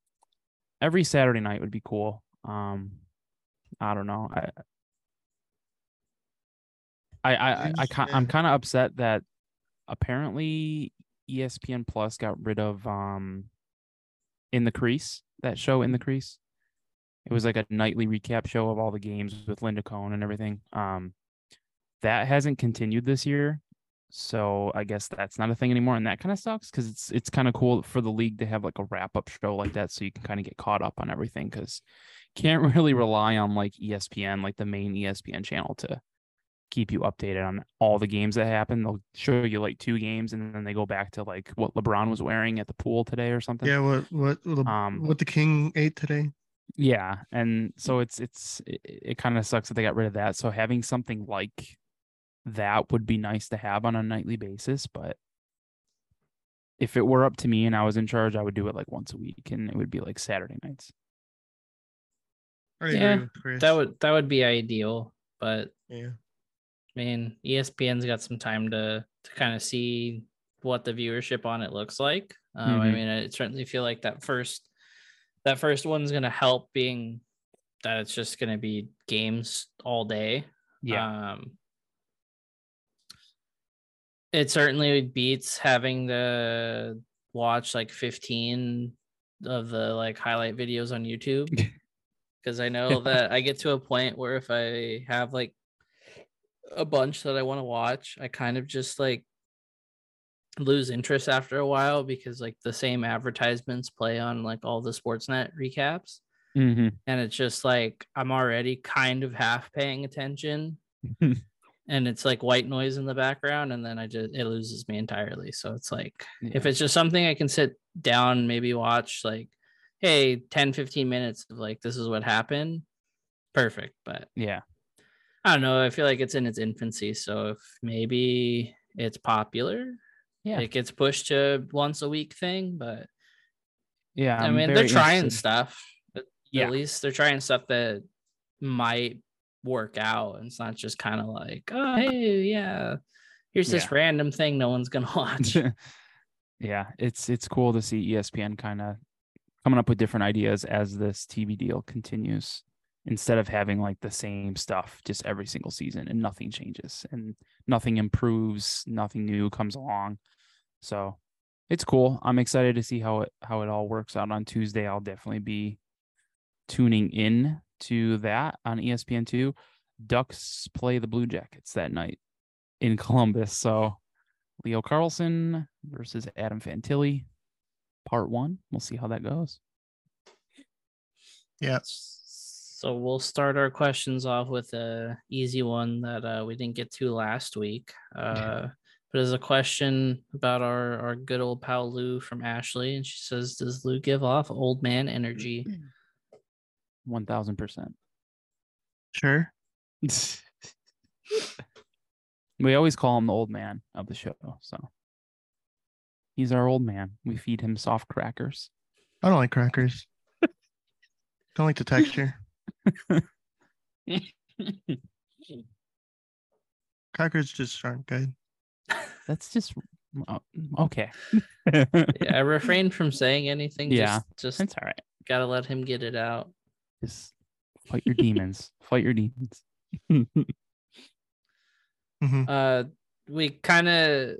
every Saturday night would be cool. Um, I don't know. I I I, I, I I'm kind of upset that apparently ESPN Plus got rid of um in the crease that show in the crease. It was like a nightly recap show of all the games with Linda Cohn and everything. Um, that hasn't continued this year, so I guess that's not a thing anymore, and that kind of sucks because it's it's kind of cool for the league to have like a wrap up show like that, so you can kind of get caught up on everything because can't *laughs* really rely on like ESPN, like the main ESPN channel, to keep you updated on all the games that happen. They'll show you like two games, and then they go back to like what LeBron was wearing at the pool today or something. Yeah, what what the, Um, what the King ate today? Yeah, and so it's it's it, it kind of sucks that they got rid of that. So having something like that would be nice to have on a nightly basis, but if it were up to me and I was in charge, I would do it like once a week and it would be like Saturday nights. I Yeah, agree. That would that would be ideal, but yeah. I mean, ESPN's got some time to to kind of see what the viewership on it looks like. Um, I Mhm. mean, I certainly feel like that first that first one's gonna help, being that it's just gonna be games all day. Um, it certainly beats having to watch like 15 of the like highlight videos on YouTube. *laughs* Because I know that I get to a point where if I have like a bunch that I want to watch, I kind of just like lose interest after a while because like the same advertisements play on like all the Sportsnet recaps. Mm-hmm. And it's just like I'm already kind of half paying attention *laughs* and it's like white noise in the background and then i just it loses me entirely so it's like if it's just something i can sit down maybe watch like hey 10 15 minutes of like this is what happened perfect but yeah, i don't know i feel like it's in its infancy so if maybe it's popular Yeah. it gets pushed to once a week thing but yeah. i I'm mean they're trying interested. stuff Yeah. at least they're trying stuff that might work out and it's not just kind of like oh hey yeah here's this Yeah. random thing no one's gonna *laughs* watch *laughs* yeah, it's it's cool to see ESPN kind of coming up with different ideas as this TV deal continues instead of having like the same stuff just every single season and nothing changes and nothing improves, nothing new comes along. So it's cool. I'm excited to see how it how it all works out on Tuesday. I'll definitely be tuning in to that on E ESPN2. Ducks play the Blue Jackets that night in *laughs* Columbus. So Leo Carlsson versus Adam Fantilli, part one. We'll see how that goes. Yes. so we'll start our questions off with a easy one that uh, we didn't get to last week uh, *laughs* but as a question about our our good old pal lou from ashley and she says does lou give off old man energy *clears throat* One thousand percent. Sure. *laughs* We always call him the old man of the show. So he's our old man. We feed him soft crackers. I don't like crackers. *laughs* don't like the texture. *laughs* Crackers just aren't good. That's just oh, okay. yeah, i refrained from saying anything Yeah, just, just That's all right. gotta let him get it out Just fight your demons. *laughs* fight your demons. hmm Uh, we kind of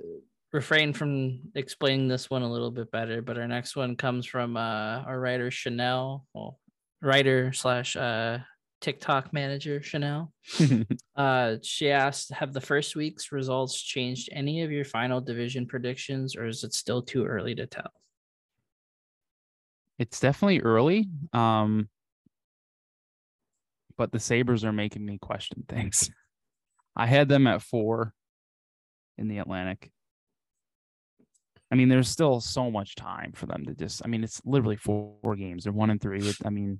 refrain from explaining this one a little bit better, but our next one comes from uh, our writer Chanel, well, writer slash uh, TikTok manager Chanel. *laughs* Uh, she asked, "Have the first week's results changed any of your final division predictions, or is it still too early to tell?" it's definitely early. Um, but the Sabres are making me question things. I had them at four in the Atlantic. I mean, there's still so much time for them to just. I mean, it's literally four, games. They're one and three. With, I mean,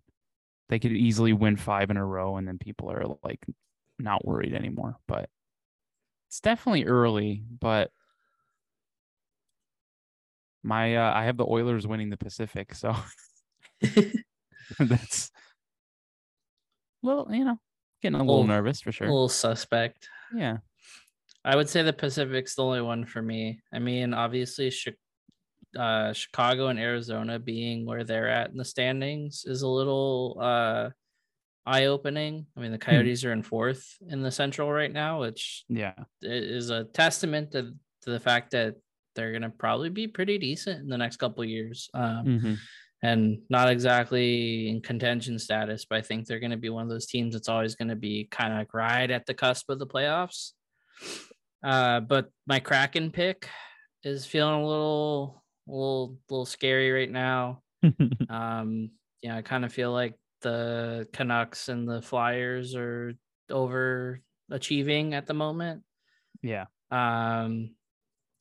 they could easily win five in a row, and then people are like not worried anymore. But it's definitely early. But my uh, I have the Oilers winning the Pacific, so *laughs* *laughs* that's well, you know, getting a little Little- nervous for sure. A little suspect. Yeah, I would say the Pacific's the only one for me. I mean, obviously, uh, Chicago and Arizona being where they're at in the standings is a little uh, eye opening. I mean, the Coyotes are in fourth in the Central right now, which yeah, is a testament to, to the fact that they're going to probably be pretty decent in the next couple of years. Um, hmm and not exactly in contention status, but I think they're going to be one of those teams that's always going to be kind of like right at the cusp of the playoffs. Uh, but my Kraken pick is feeling a little, a little, little scary right now. *laughs* Um, yeah, I kind of feel like the Canucks and the Flyers are overachieving at the moment. yeah. Um,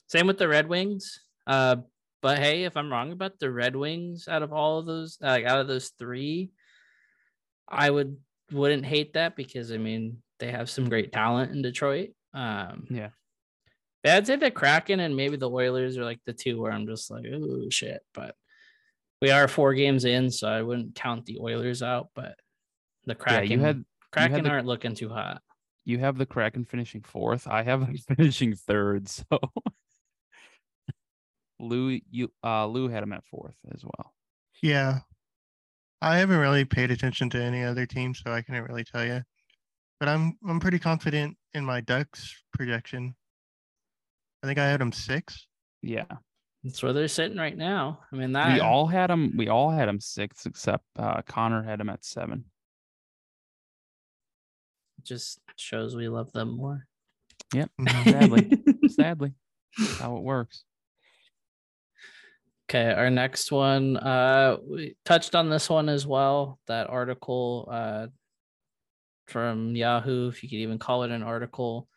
same with the Red Wings. Uh, but hey, if I'm wrong about the Red Wings, out of all of those, like out of those three, I would wouldn't hate that because I mean they have some great talent in Detroit. Um, Yeah. but I'd say the Kraken and maybe the Oilers are like the two where I'm just like, oh shit. But we are four games in, so I wouldn't count the Oilers out. But the Yeah, Kraken, you had Kraken the- aren't looking too hot. you have the Kraken finishing fourth. I have them *laughs* finishing third. So *laughs* Lou, you uh Lou had him at fourth as well. Yeah. I haven't really paid attention to any other team, so I couldn't really tell you. But I'm I'm pretty confident in my Ducks projection. I think I had them six. Yeah, That's where they're sitting right now. I mean that we all had them We all had them six except uh Connor had him at seven. just shows we love them more. Yep. Sadly, *laughs* sadly, that's how it works. Okay, our next one. Uh, we touched on this one as well. That article uh, from Yahoo, if you could even call it an article. *laughs*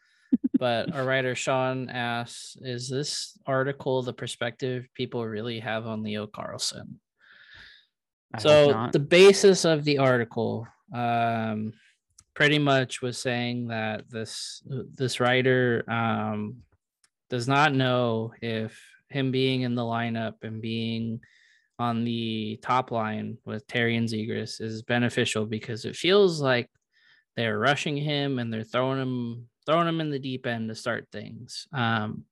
But our writer Sean asks, "Is this article the perspective people really have on Leo Carlsson?" I so the basis of the article um pretty much was saying that this this writer um does not know if him being in the lineup and being on the top line with Terry and Zegras is beneficial because it feels like they're rushing him and they're throwing him throwing him in the deep end to start things. Um,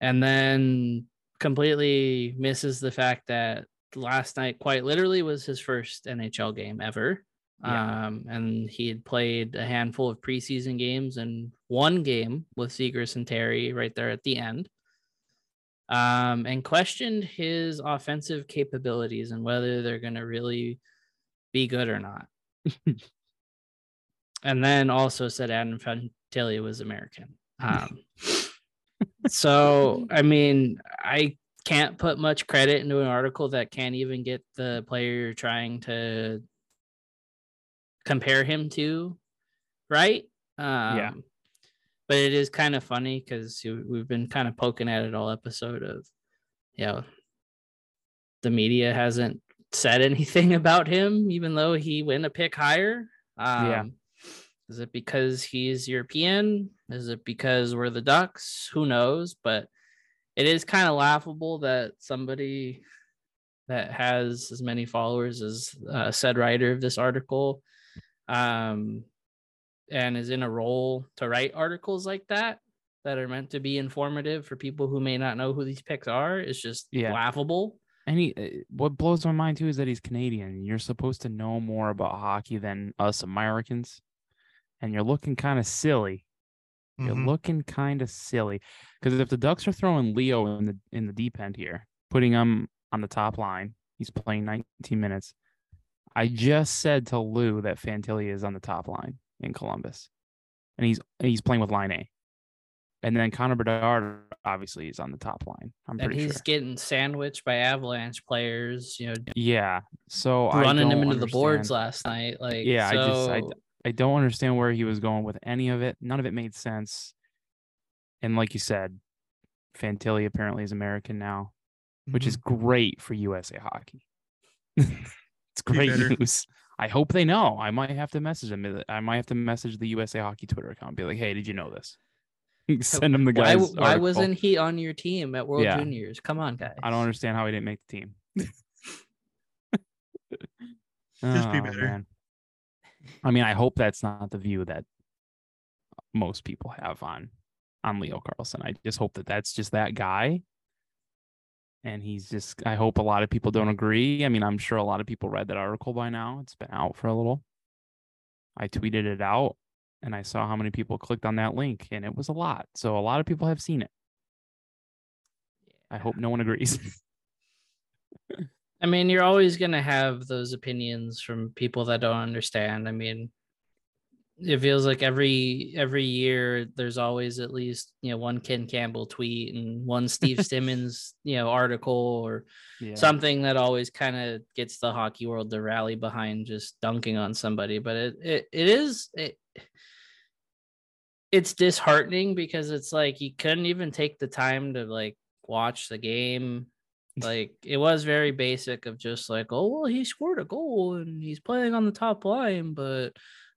and then completely misses the fact that last night quite literally was his first NHL game ever. Yeah. Um, and he had played a handful of preseason games and one game with Zegras and Terry right there at the end. Um, and questioned his offensive capabilities and whether they're going to really be good or not. *laughs* and then also said Adam Fantilli was American. Um, *laughs* so, I mean, I can't put much credit into an article that can't even get the player you're trying to compare him to right. Um, But it is kind of funny because we've been kind of poking at it all episode of, you know, the media hasn't said *laughs* anything about him, even though he went a pick higher. Um, Yeah. Is it because he's European? Is it because we're the Ducks? Who knows? But it is kind of laughable that somebody that has as many followers as uh, said writer of this article um, and is in a role to write articles like that that are meant to be informative for people who may not know who these picks are is just Yeah. laughable. And he, uh, what blows my mind too is that he's Canadian. You're supposed to know more about hockey than us Americans, and you're looking kind of silly. You're Mhm. looking kind of silly because if the Ducks are throwing Leo in the in the deep end here, putting him on the top line, he's playing 19 minutes. I just said to Lou that Fantilli is on the top line in Columbus, and he's he's playing with Laine, and then Connor Bedard obviously is on the top line. I'm And pretty he's sure. getting sandwiched by Avalanche players, you know, Yeah, so I running him don't into the boards last night. Like, Yeah, I just- I- I don't understand where he was going with any of it. None of it made sense. And like you said, Fantilli apparently is American now, which is Mhm. great for USA hockey. *laughs* It's great news. I hope they know. I might have to message them. I might have to message the USA Hockey Twitter account. Be like, hey, did you know this? *laughs* Send them the Why, guys. why wasn't he on your team at World Yeah. Juniors? Come on, guys. I don't understand how he didn't make the team. *laughs* *laughs* Just be Oh, better. man. I mean, I hope that's not the view that most people have on on Leo Carlsson. I just hope that that's just that guy. And he's just, I hope a lot of people don't agree. I mean, I'm sure a lot of people read that article by now. It's been out for a little. I tweeted it out and I saw how many people clicked on that link, and it was a lot. So a lot of people have seen it. I hope no one agrees. *laughs* I mean, you're always gonna have those opinions from people that don't understand. I mean, it feels like every every year there's always at least you know one Ken Campbell tweet and one Steve *laughs* Simmons you know article or yeah. something that always kind of gets the hockey world to rally behind just dunking on somebody. But it it, it is it, it's disheartening because it's like you couldn't even take the time to like watch the game like *laughs* it was very basic of just like oh well he scored a goal and he's playing on the top line but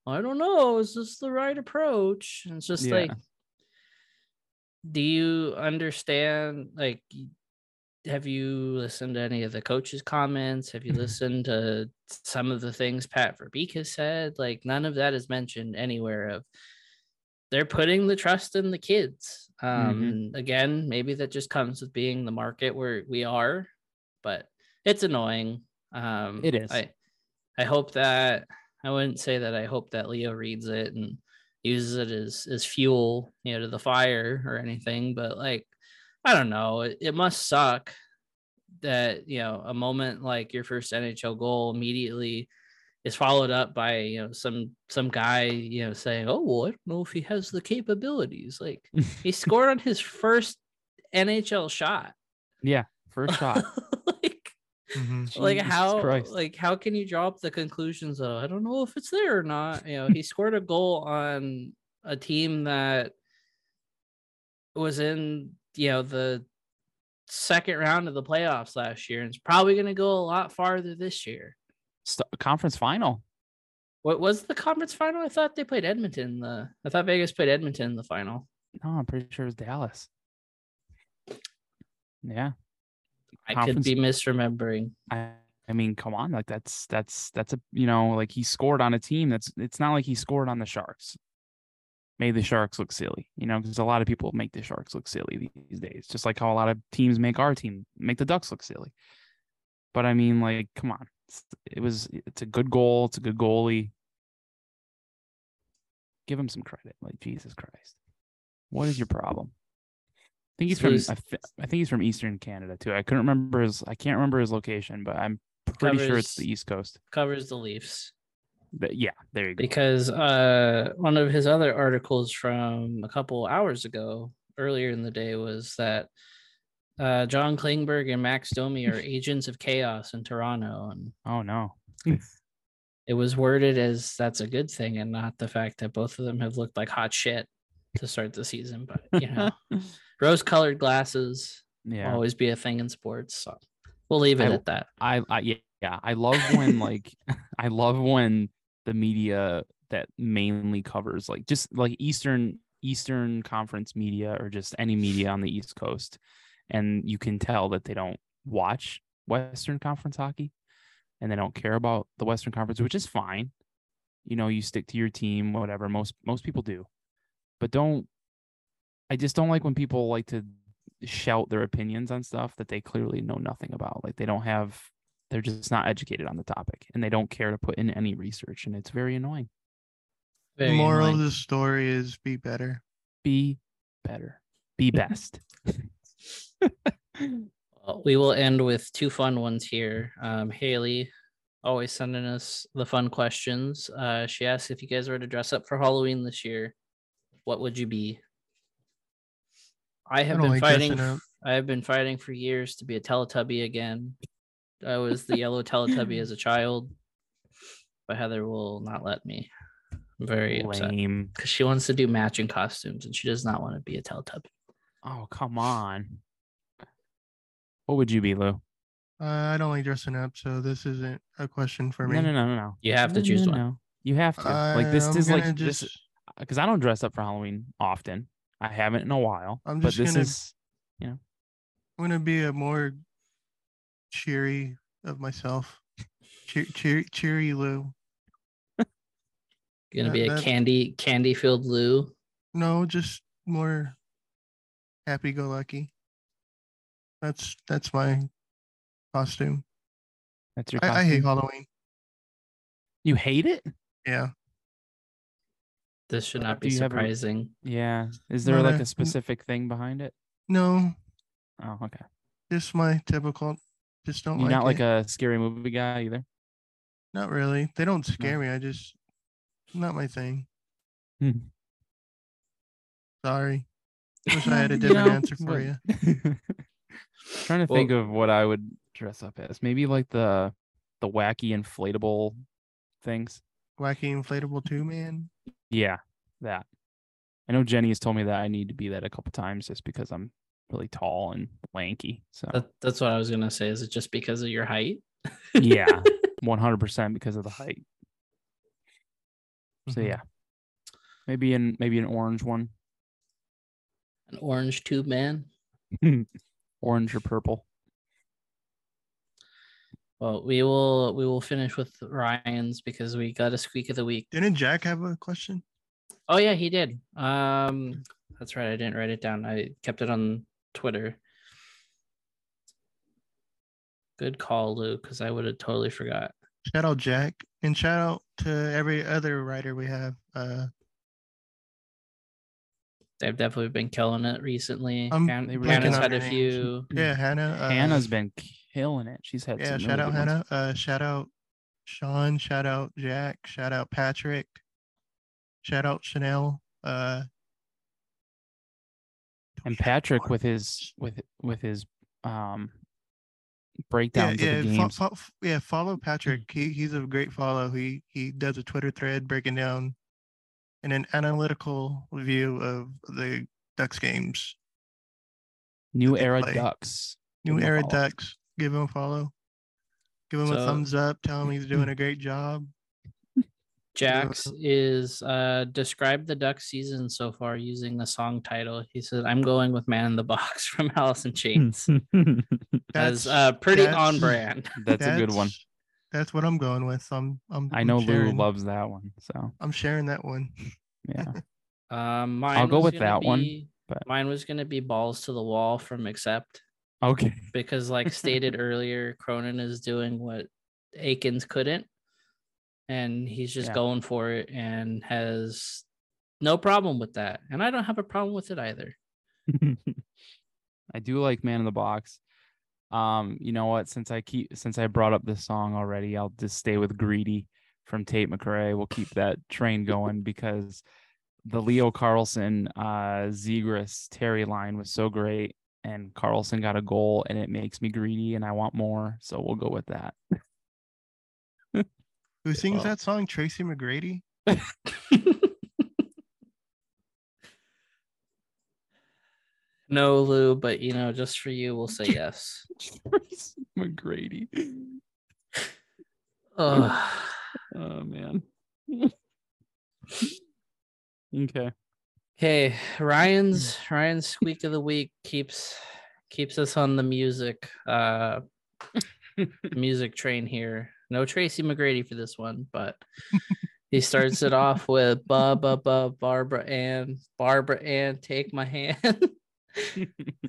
i don't know. Is this the right approach? And it's just Yeah. like do you understand like have you listened to any of the coaches comments? Have you listened to some of the things pat verbeek has said? Like none of that is mentioned anywhere of they're putting the trust in the kids. Um Mhm. again maybe that just comes with being the market where we are but it's annoying. Um It is. i i hope that i wouldn't say that i hope that leo reads it and uses it as as fuel you know to the fire or anything but like i don't know. It, it must suck that you know a moment like your first nhl goal immediately is followed up by you know some some guy you know saying oh well i don't know if he has the capabilities. Like *laughs* he scored on his first nhl shot. Yeah, first shot. *laughs* like Mhm. *laughs* like Jesus how Christ. like how can you draw up the conclusions of i don't know if it's there or not you know he scored a goal on a team that was in you know the second round of the playoffs last year and it's probably going to go a lot farther this year conference final. what was the conference final i thought they played edmonton the i thought vegas played edmonton in the final No, I'm pretty sure it was Dallas. Yeah. I could be misremembering I I mean, come on, like that's that's that's a you know, like he scored on a team that's it's not like he scored on the Sharks. Made the Sharks look silly, you know, because a lot of people make the Sharks look silly these days, just like how a lot of teams make our team make the Ducks look silly. But I mean, like, come on, It's- it was it's a good goal, it's a good goalie. Give him some credit, like Jesus Christ. What is your problem? I think he's So from I, I think he's from Eastern Canada too. I couldn't remember his I can't remember his location, but I'm pretty sure it's the East Coast. covers the leafs But yeah, there you go. because uh one of his other articles from a couple hours ago earlier in the day was that uh john klingberg and max domi are *laughs* agents of chaos in toronto and Oh no. it was worded as that's a good thing and not the fact that both of them have looked like hot shit to start the season but you know *laughs* rose colored glasses will always be a thing in sports so we'll leave it I- at that I, I yeah, yeah. I love when *laughs* like *laughs* I love when the media that mainly covers like just like Eastern Eastern Conference media or just any media on the East Coast, and you can tell that they don't watch Western Conference hockey, and they don't care about the Western Conference, which is fine. You know, you stick to your team, whatever. Most most people do, but don't. I just don't like when people like to shout their opinions on stuff that they clearly know nothing about. Like they don't have, they're just not educated on the topic and they don't care to put in any research. And it's very annoying. The Very moral of the story is be better. Be better, be *laughs* best. *laughs* Well, we will end with two fun ones here. Um, Haley always sending us the fun questions. Uh, she asked if you guys were to dress up for Halloween this year, what would you be? I have don't been like fighting. I have been fighting for years to be a Teletubby again. I was the yellow Teletubby as a child, but Heather will not let me. I'm very upset Lame. because she wants to do matching costumes and she does not want to be a Teletubby. Oh, come on. What would you be, Lou? Uh, I don't like dressing up, so this isn't a question for me. No, no, no, no, no. You have to No, choose no, one. You have to. like this I'm is like gonna this just- because I don't dress up for Halloween often. I haven't in a while. I'm but just this gonna- is I'm gonna be a more cheery of myself. *laughs* Cheer, cheer, cheery Lou. Gonna That- be a that- candy candy filled Lou. No, just more happy go lucky. That's that's my costume. that's your. I, I hate? Halloween. You hate it? Yeah. This should not be you have a- surprising. Yeah. Is there No, like a specific thing behind it? No, Oh, okay. just my typical. Just don't You're like not like it. a scary movie guy either. Not really. They don't scare me. I just not my thing. Hmm. Sorry. *laughs* Wish I had a different know, answer for but- you. *laughs* Trying to Well- think of what I would dress up as. Maybe like the the wacky inflatable things. Wacky inflatable two man. Yeah, that. I know Jenny has told me that I need to be that a couple times just because I'm really tall and lanky. So That, that's what I was gonna say. Is it just because of your height? yeah, *laughs* one hundred percent because of the height. So Mhm. yeah, maybe in maybe an orange one, An orange tube man. *laughs* orange or purple. Well, we will we will finish with Ryan's because we got a squeak of the week. Didn't Jack have a question? Oh yeah, he did. Um, that's right. I didn't write it down. I kept it on Twitter. Good call, Luke, because I would have totally forgot. Shout out Jack and shout out to every other writer we have. Uh, They've definitely been killing it recently. I'm Han- They really Hannah's have. had a few. yeah, Hannah. Uh, Hannah's been killing it. She's had Yeah, some shout really out. Hannah. Uh, shout out Sean. Shout out Jack. Shout out Patrick. Shout out Chanel. Uh, and Patrick with his with with his um yeah, breakdowns yeah, of the games. fo- f- yeah. Follow Patrick. He he's a great follow. He he does a Twitter thread breaking down in an analytical view of the Ducks games. New era play. Ducks. New era follow. Ducks. Give him a follow. Give him a thumbs up. Tell him he's *laughs* doing a great job. Jax is uh describe the duck season so far using the song title. He said, "I'm going with Man in the Box *laughs* from Alice in Chains." *laughs* As uh pretty on brand. That's a good one. That's- That's what I'm going with. I'm I'm I I'm know Lou loves that one. So I'm sharing that one. yeah. Um, mine I'll go with gonna that one, but- mine was gonna be balls to the wall from Accept Okay. *laughs* because, like stated earlier, Cronin is doing what Eakins couldn't, and he's just Yeah. going for it and has no problem with that, and I don't have a problem with it either. *laughs* I do like Man in the Box. Um, you know what? Since I keep since I brought up this song already, I'll just stay with Greedy from Tate McRae. We'll keep that train going because the Leo Carlsson uh Zegras Terry line was so great and Carlsson got a goal and it makes me greedy and I want more. So we'll go with that. *laughs* Who sings Well- that song? Tracy McGrady. *laughs* no, Lou, but you know, just for you, we'll say yes. *laughs* Tracy McGrady. Ugh. *sighs* Oh. oh man. okay. Okay, Ryan's Ryan's squeak of the week keeps keeps us on the music uh *laughs* music train here. No Tracy McGrady for this one, but *laughs* he starts it off with ba ba ba Barbara Ann, Barbara Ann, take my hand.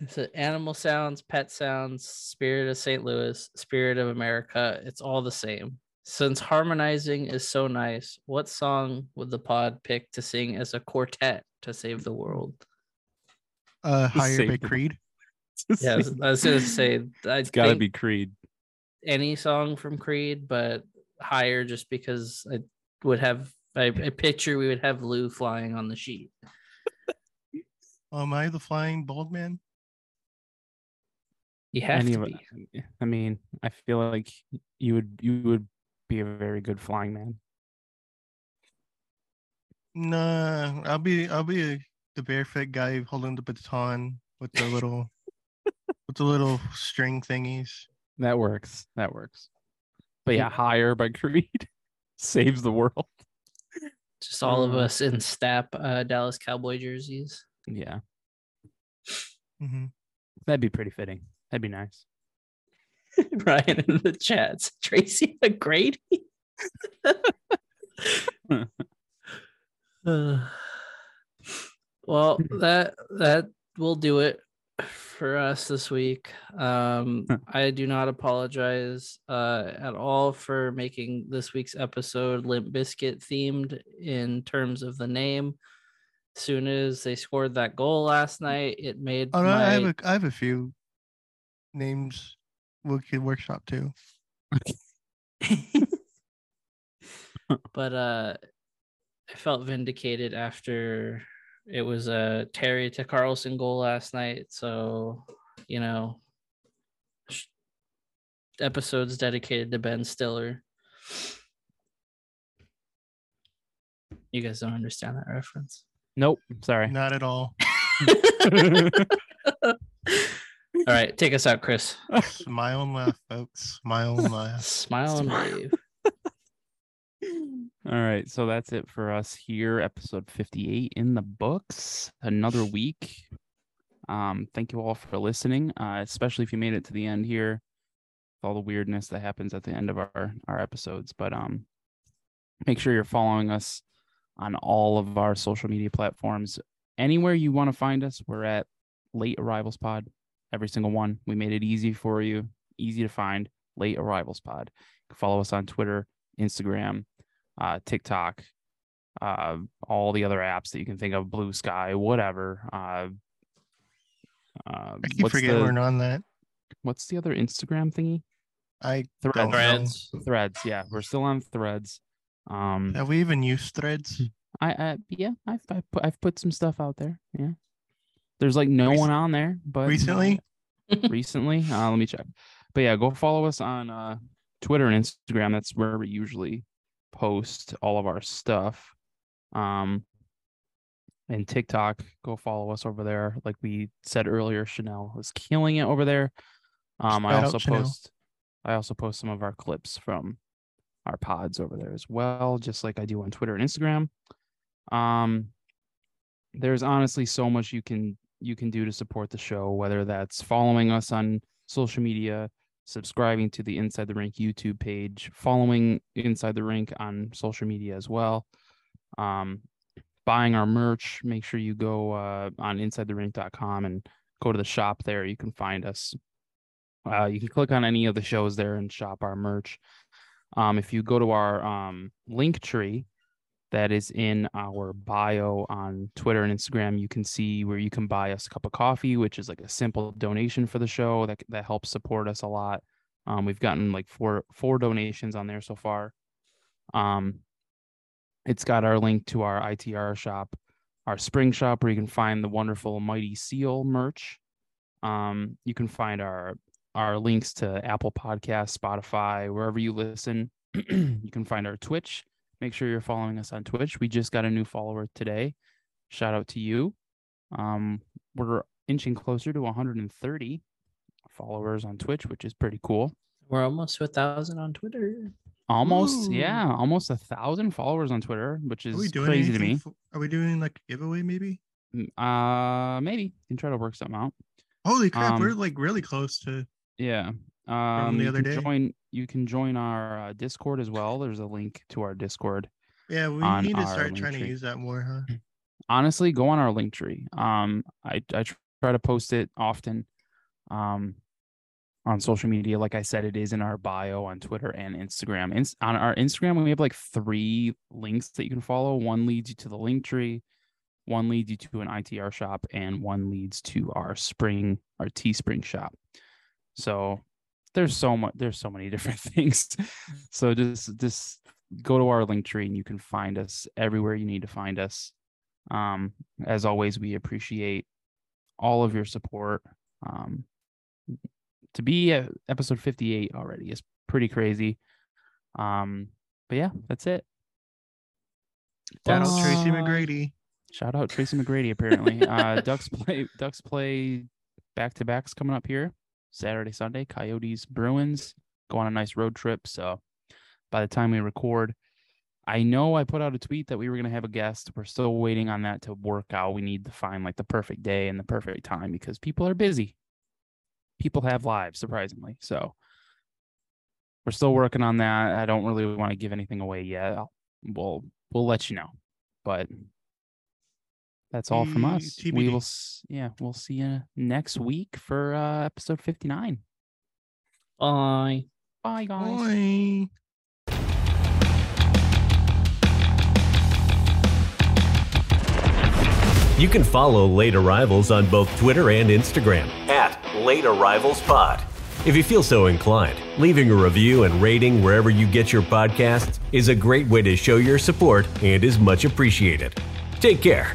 so animal sounds, pet sounds, spirit of St. Louis, spirit of America. It's all the same. Since harmonizing is so nice, what song would the pod pick to sing as a quartet to save the world? Uh, higher Save by Creed. Yeah, I was, I was gonna *laughs* say I it's gotta be Creed. any song from Creed, but higher just because I would have I, I picture we would have Lou flying on the sheet. Am I the flying bald man? You have Any to of be. it- I mean, I feel like you would you would be a very good flying man. Nah, I'll be I'll be a, the barefoot guy holding the baton with the little *laughs* with the little string thingies. That works. That works. But yeah, higher by *laughs* Creed saves the world. Just all of Uh, us in Stap uh, Dallas Cowboy jerseys. Yeah, Mm-hmm. that'd be pretty fitting. That'd be nice. *laughs* Ryan in the chats. Tracy McGrady. Uh, *sighs* well, that that will do it for us this week. Um, I do not apologize uh, at all for making this week's episode Limp Bizkit themed in terms of the name. Soon as they scored that goal last night, it made Oh no, I have a I have a few names we could workshop too. *laughs* but uh I felt vindicated after it was a Terry to Carlsson goal last night. So, you know, episodes dedicated to Ben Stiller. You guys don't understand that reference. Nope. Sorry. *laughs* Not at all. All right, take us out, Chris. Smile and laugh, folks. Smile and laugh. Smile and wave. *laughs* All right, so that's it for us here. Episode 58 in the books. Another week. Um, thank you all for listening, uh, especially if you made it to the end here. with All the weirdness that happens at the end of our our episodes, but um, make sure you're following us on all of our social media platforms. Anywhere you want to find us, we're at Late Arrivals Pod. Every single one. We made it easy for you, easy to find. Late Arrivals Pod. Follow us on Twitter, Instagram, uh, TikTok, uh, all the other apps that you can think of, Blue Sky, whatever. Uh, uh, I keep what's forgetting the, we're on that. what's the other Instagram thingy? I Threads. Threads. Threads. Yeah, we're still on Threads. Um, Have we even used threads? I, I yeah, I've I've put, I've put some stuff out there. Yeah, there's like no Rec- one on there, but Recently? *laughs* recently. Uh, let me check. But yeah, go follow us on uh, Twitter and Instagram. That's where we usually post all of our stuff. Um, and TikTok, go follow us over there. Like we said earlier, Chanel is killing it over there. Um, I also post, I also post some of our clips from our pods over there as well, just like I do on Twitter and Instagram. Um, there's honestly so much you can you can do to support the show, whether that's following us on social media, subscribing to the Inside the Rink YouTube page, following Inside the Rink on social media as well. Um, buying our merch, make sure you go uh, on insidetherink.com and go to the shop there. You can find us. Uh, you can click on any of the shows there and shop our merch. Um, if you go to our um, link tree, that is in our bio on Twitter and Instagram. You can see where you can buy us a cup of coffee, which is like a simple donation for the show that that helps support us a lot. Um, we've gotten like four four donations on there so far. Um, it's got our link to our ITR shop, our spring shop, where you can find the wonderful Mighty Seal merch. Um, you can find our our links to Apple Podcasts, Spotify, wherever you listen. *clears throat* you can find our Twitch. Make sure you're following us on Twitch. We just got a new follower today. Shout out to you. Um, we're inching closer to 130 followers on Twitch, which is pretty cool. We're almost to a thousand on Twitter. Almost, Ooh. yeah, almost a thousand followers on Twitter, which is crazy to me. fo- Are we doing like a giveaway maybe? Mm, Uh, maybe you can try to work something out. Holy crap, we're Um, like really close to Yeah. Um, the other can day. join. You can join our uh, Discord as well. There's a link to our Discord. Yeah, we need to start trying to use that more, huh? honestly go on our link tree um i i try to post it often um on social media like i said it is in our bio on twitter and instagram Ins- on our instagram we have like three links that you can follow one leads you to the link tree one leads you to an itr shop and one leads to our spring our teespring shop so there's so much there's so many *laughs* different things so just just go to our link tree and you can find us everywhere you need to find us um, as always, we appreciate all of your support. Um, to be at episode 58 already is pretty crazy. Um, but yeah, that's it. Shout out Tracy McGrady. Shout out Tracy McGrady. Apparently, uh, Ducks *laughs* play Ducks play back to backs coming up here. Saturday, Sunday. Coyotes, Bruins go on a nice road trip. So by the time we record, I know I put out a tweet that we were going to have a guest. We're still waiting on that to work out. We need to find like the perfect day and the perfect time because people are busy. People have lives, surprisingly. So we're still working on that. I don't really want to give anything away yet. I'll, we'll we'll let you know. But that's all from us. We will, yeah, we'll see you next week for uh, episode fifty nine. Bye. Bye, guys. Bye. You can follow Late Arrivals on both Twitter and Instagram at Late Arrivals Pod. If you feel so inclined, leaving a review and rating wherever you get your podcasts is a great way to show your support and is much appreciated. Take care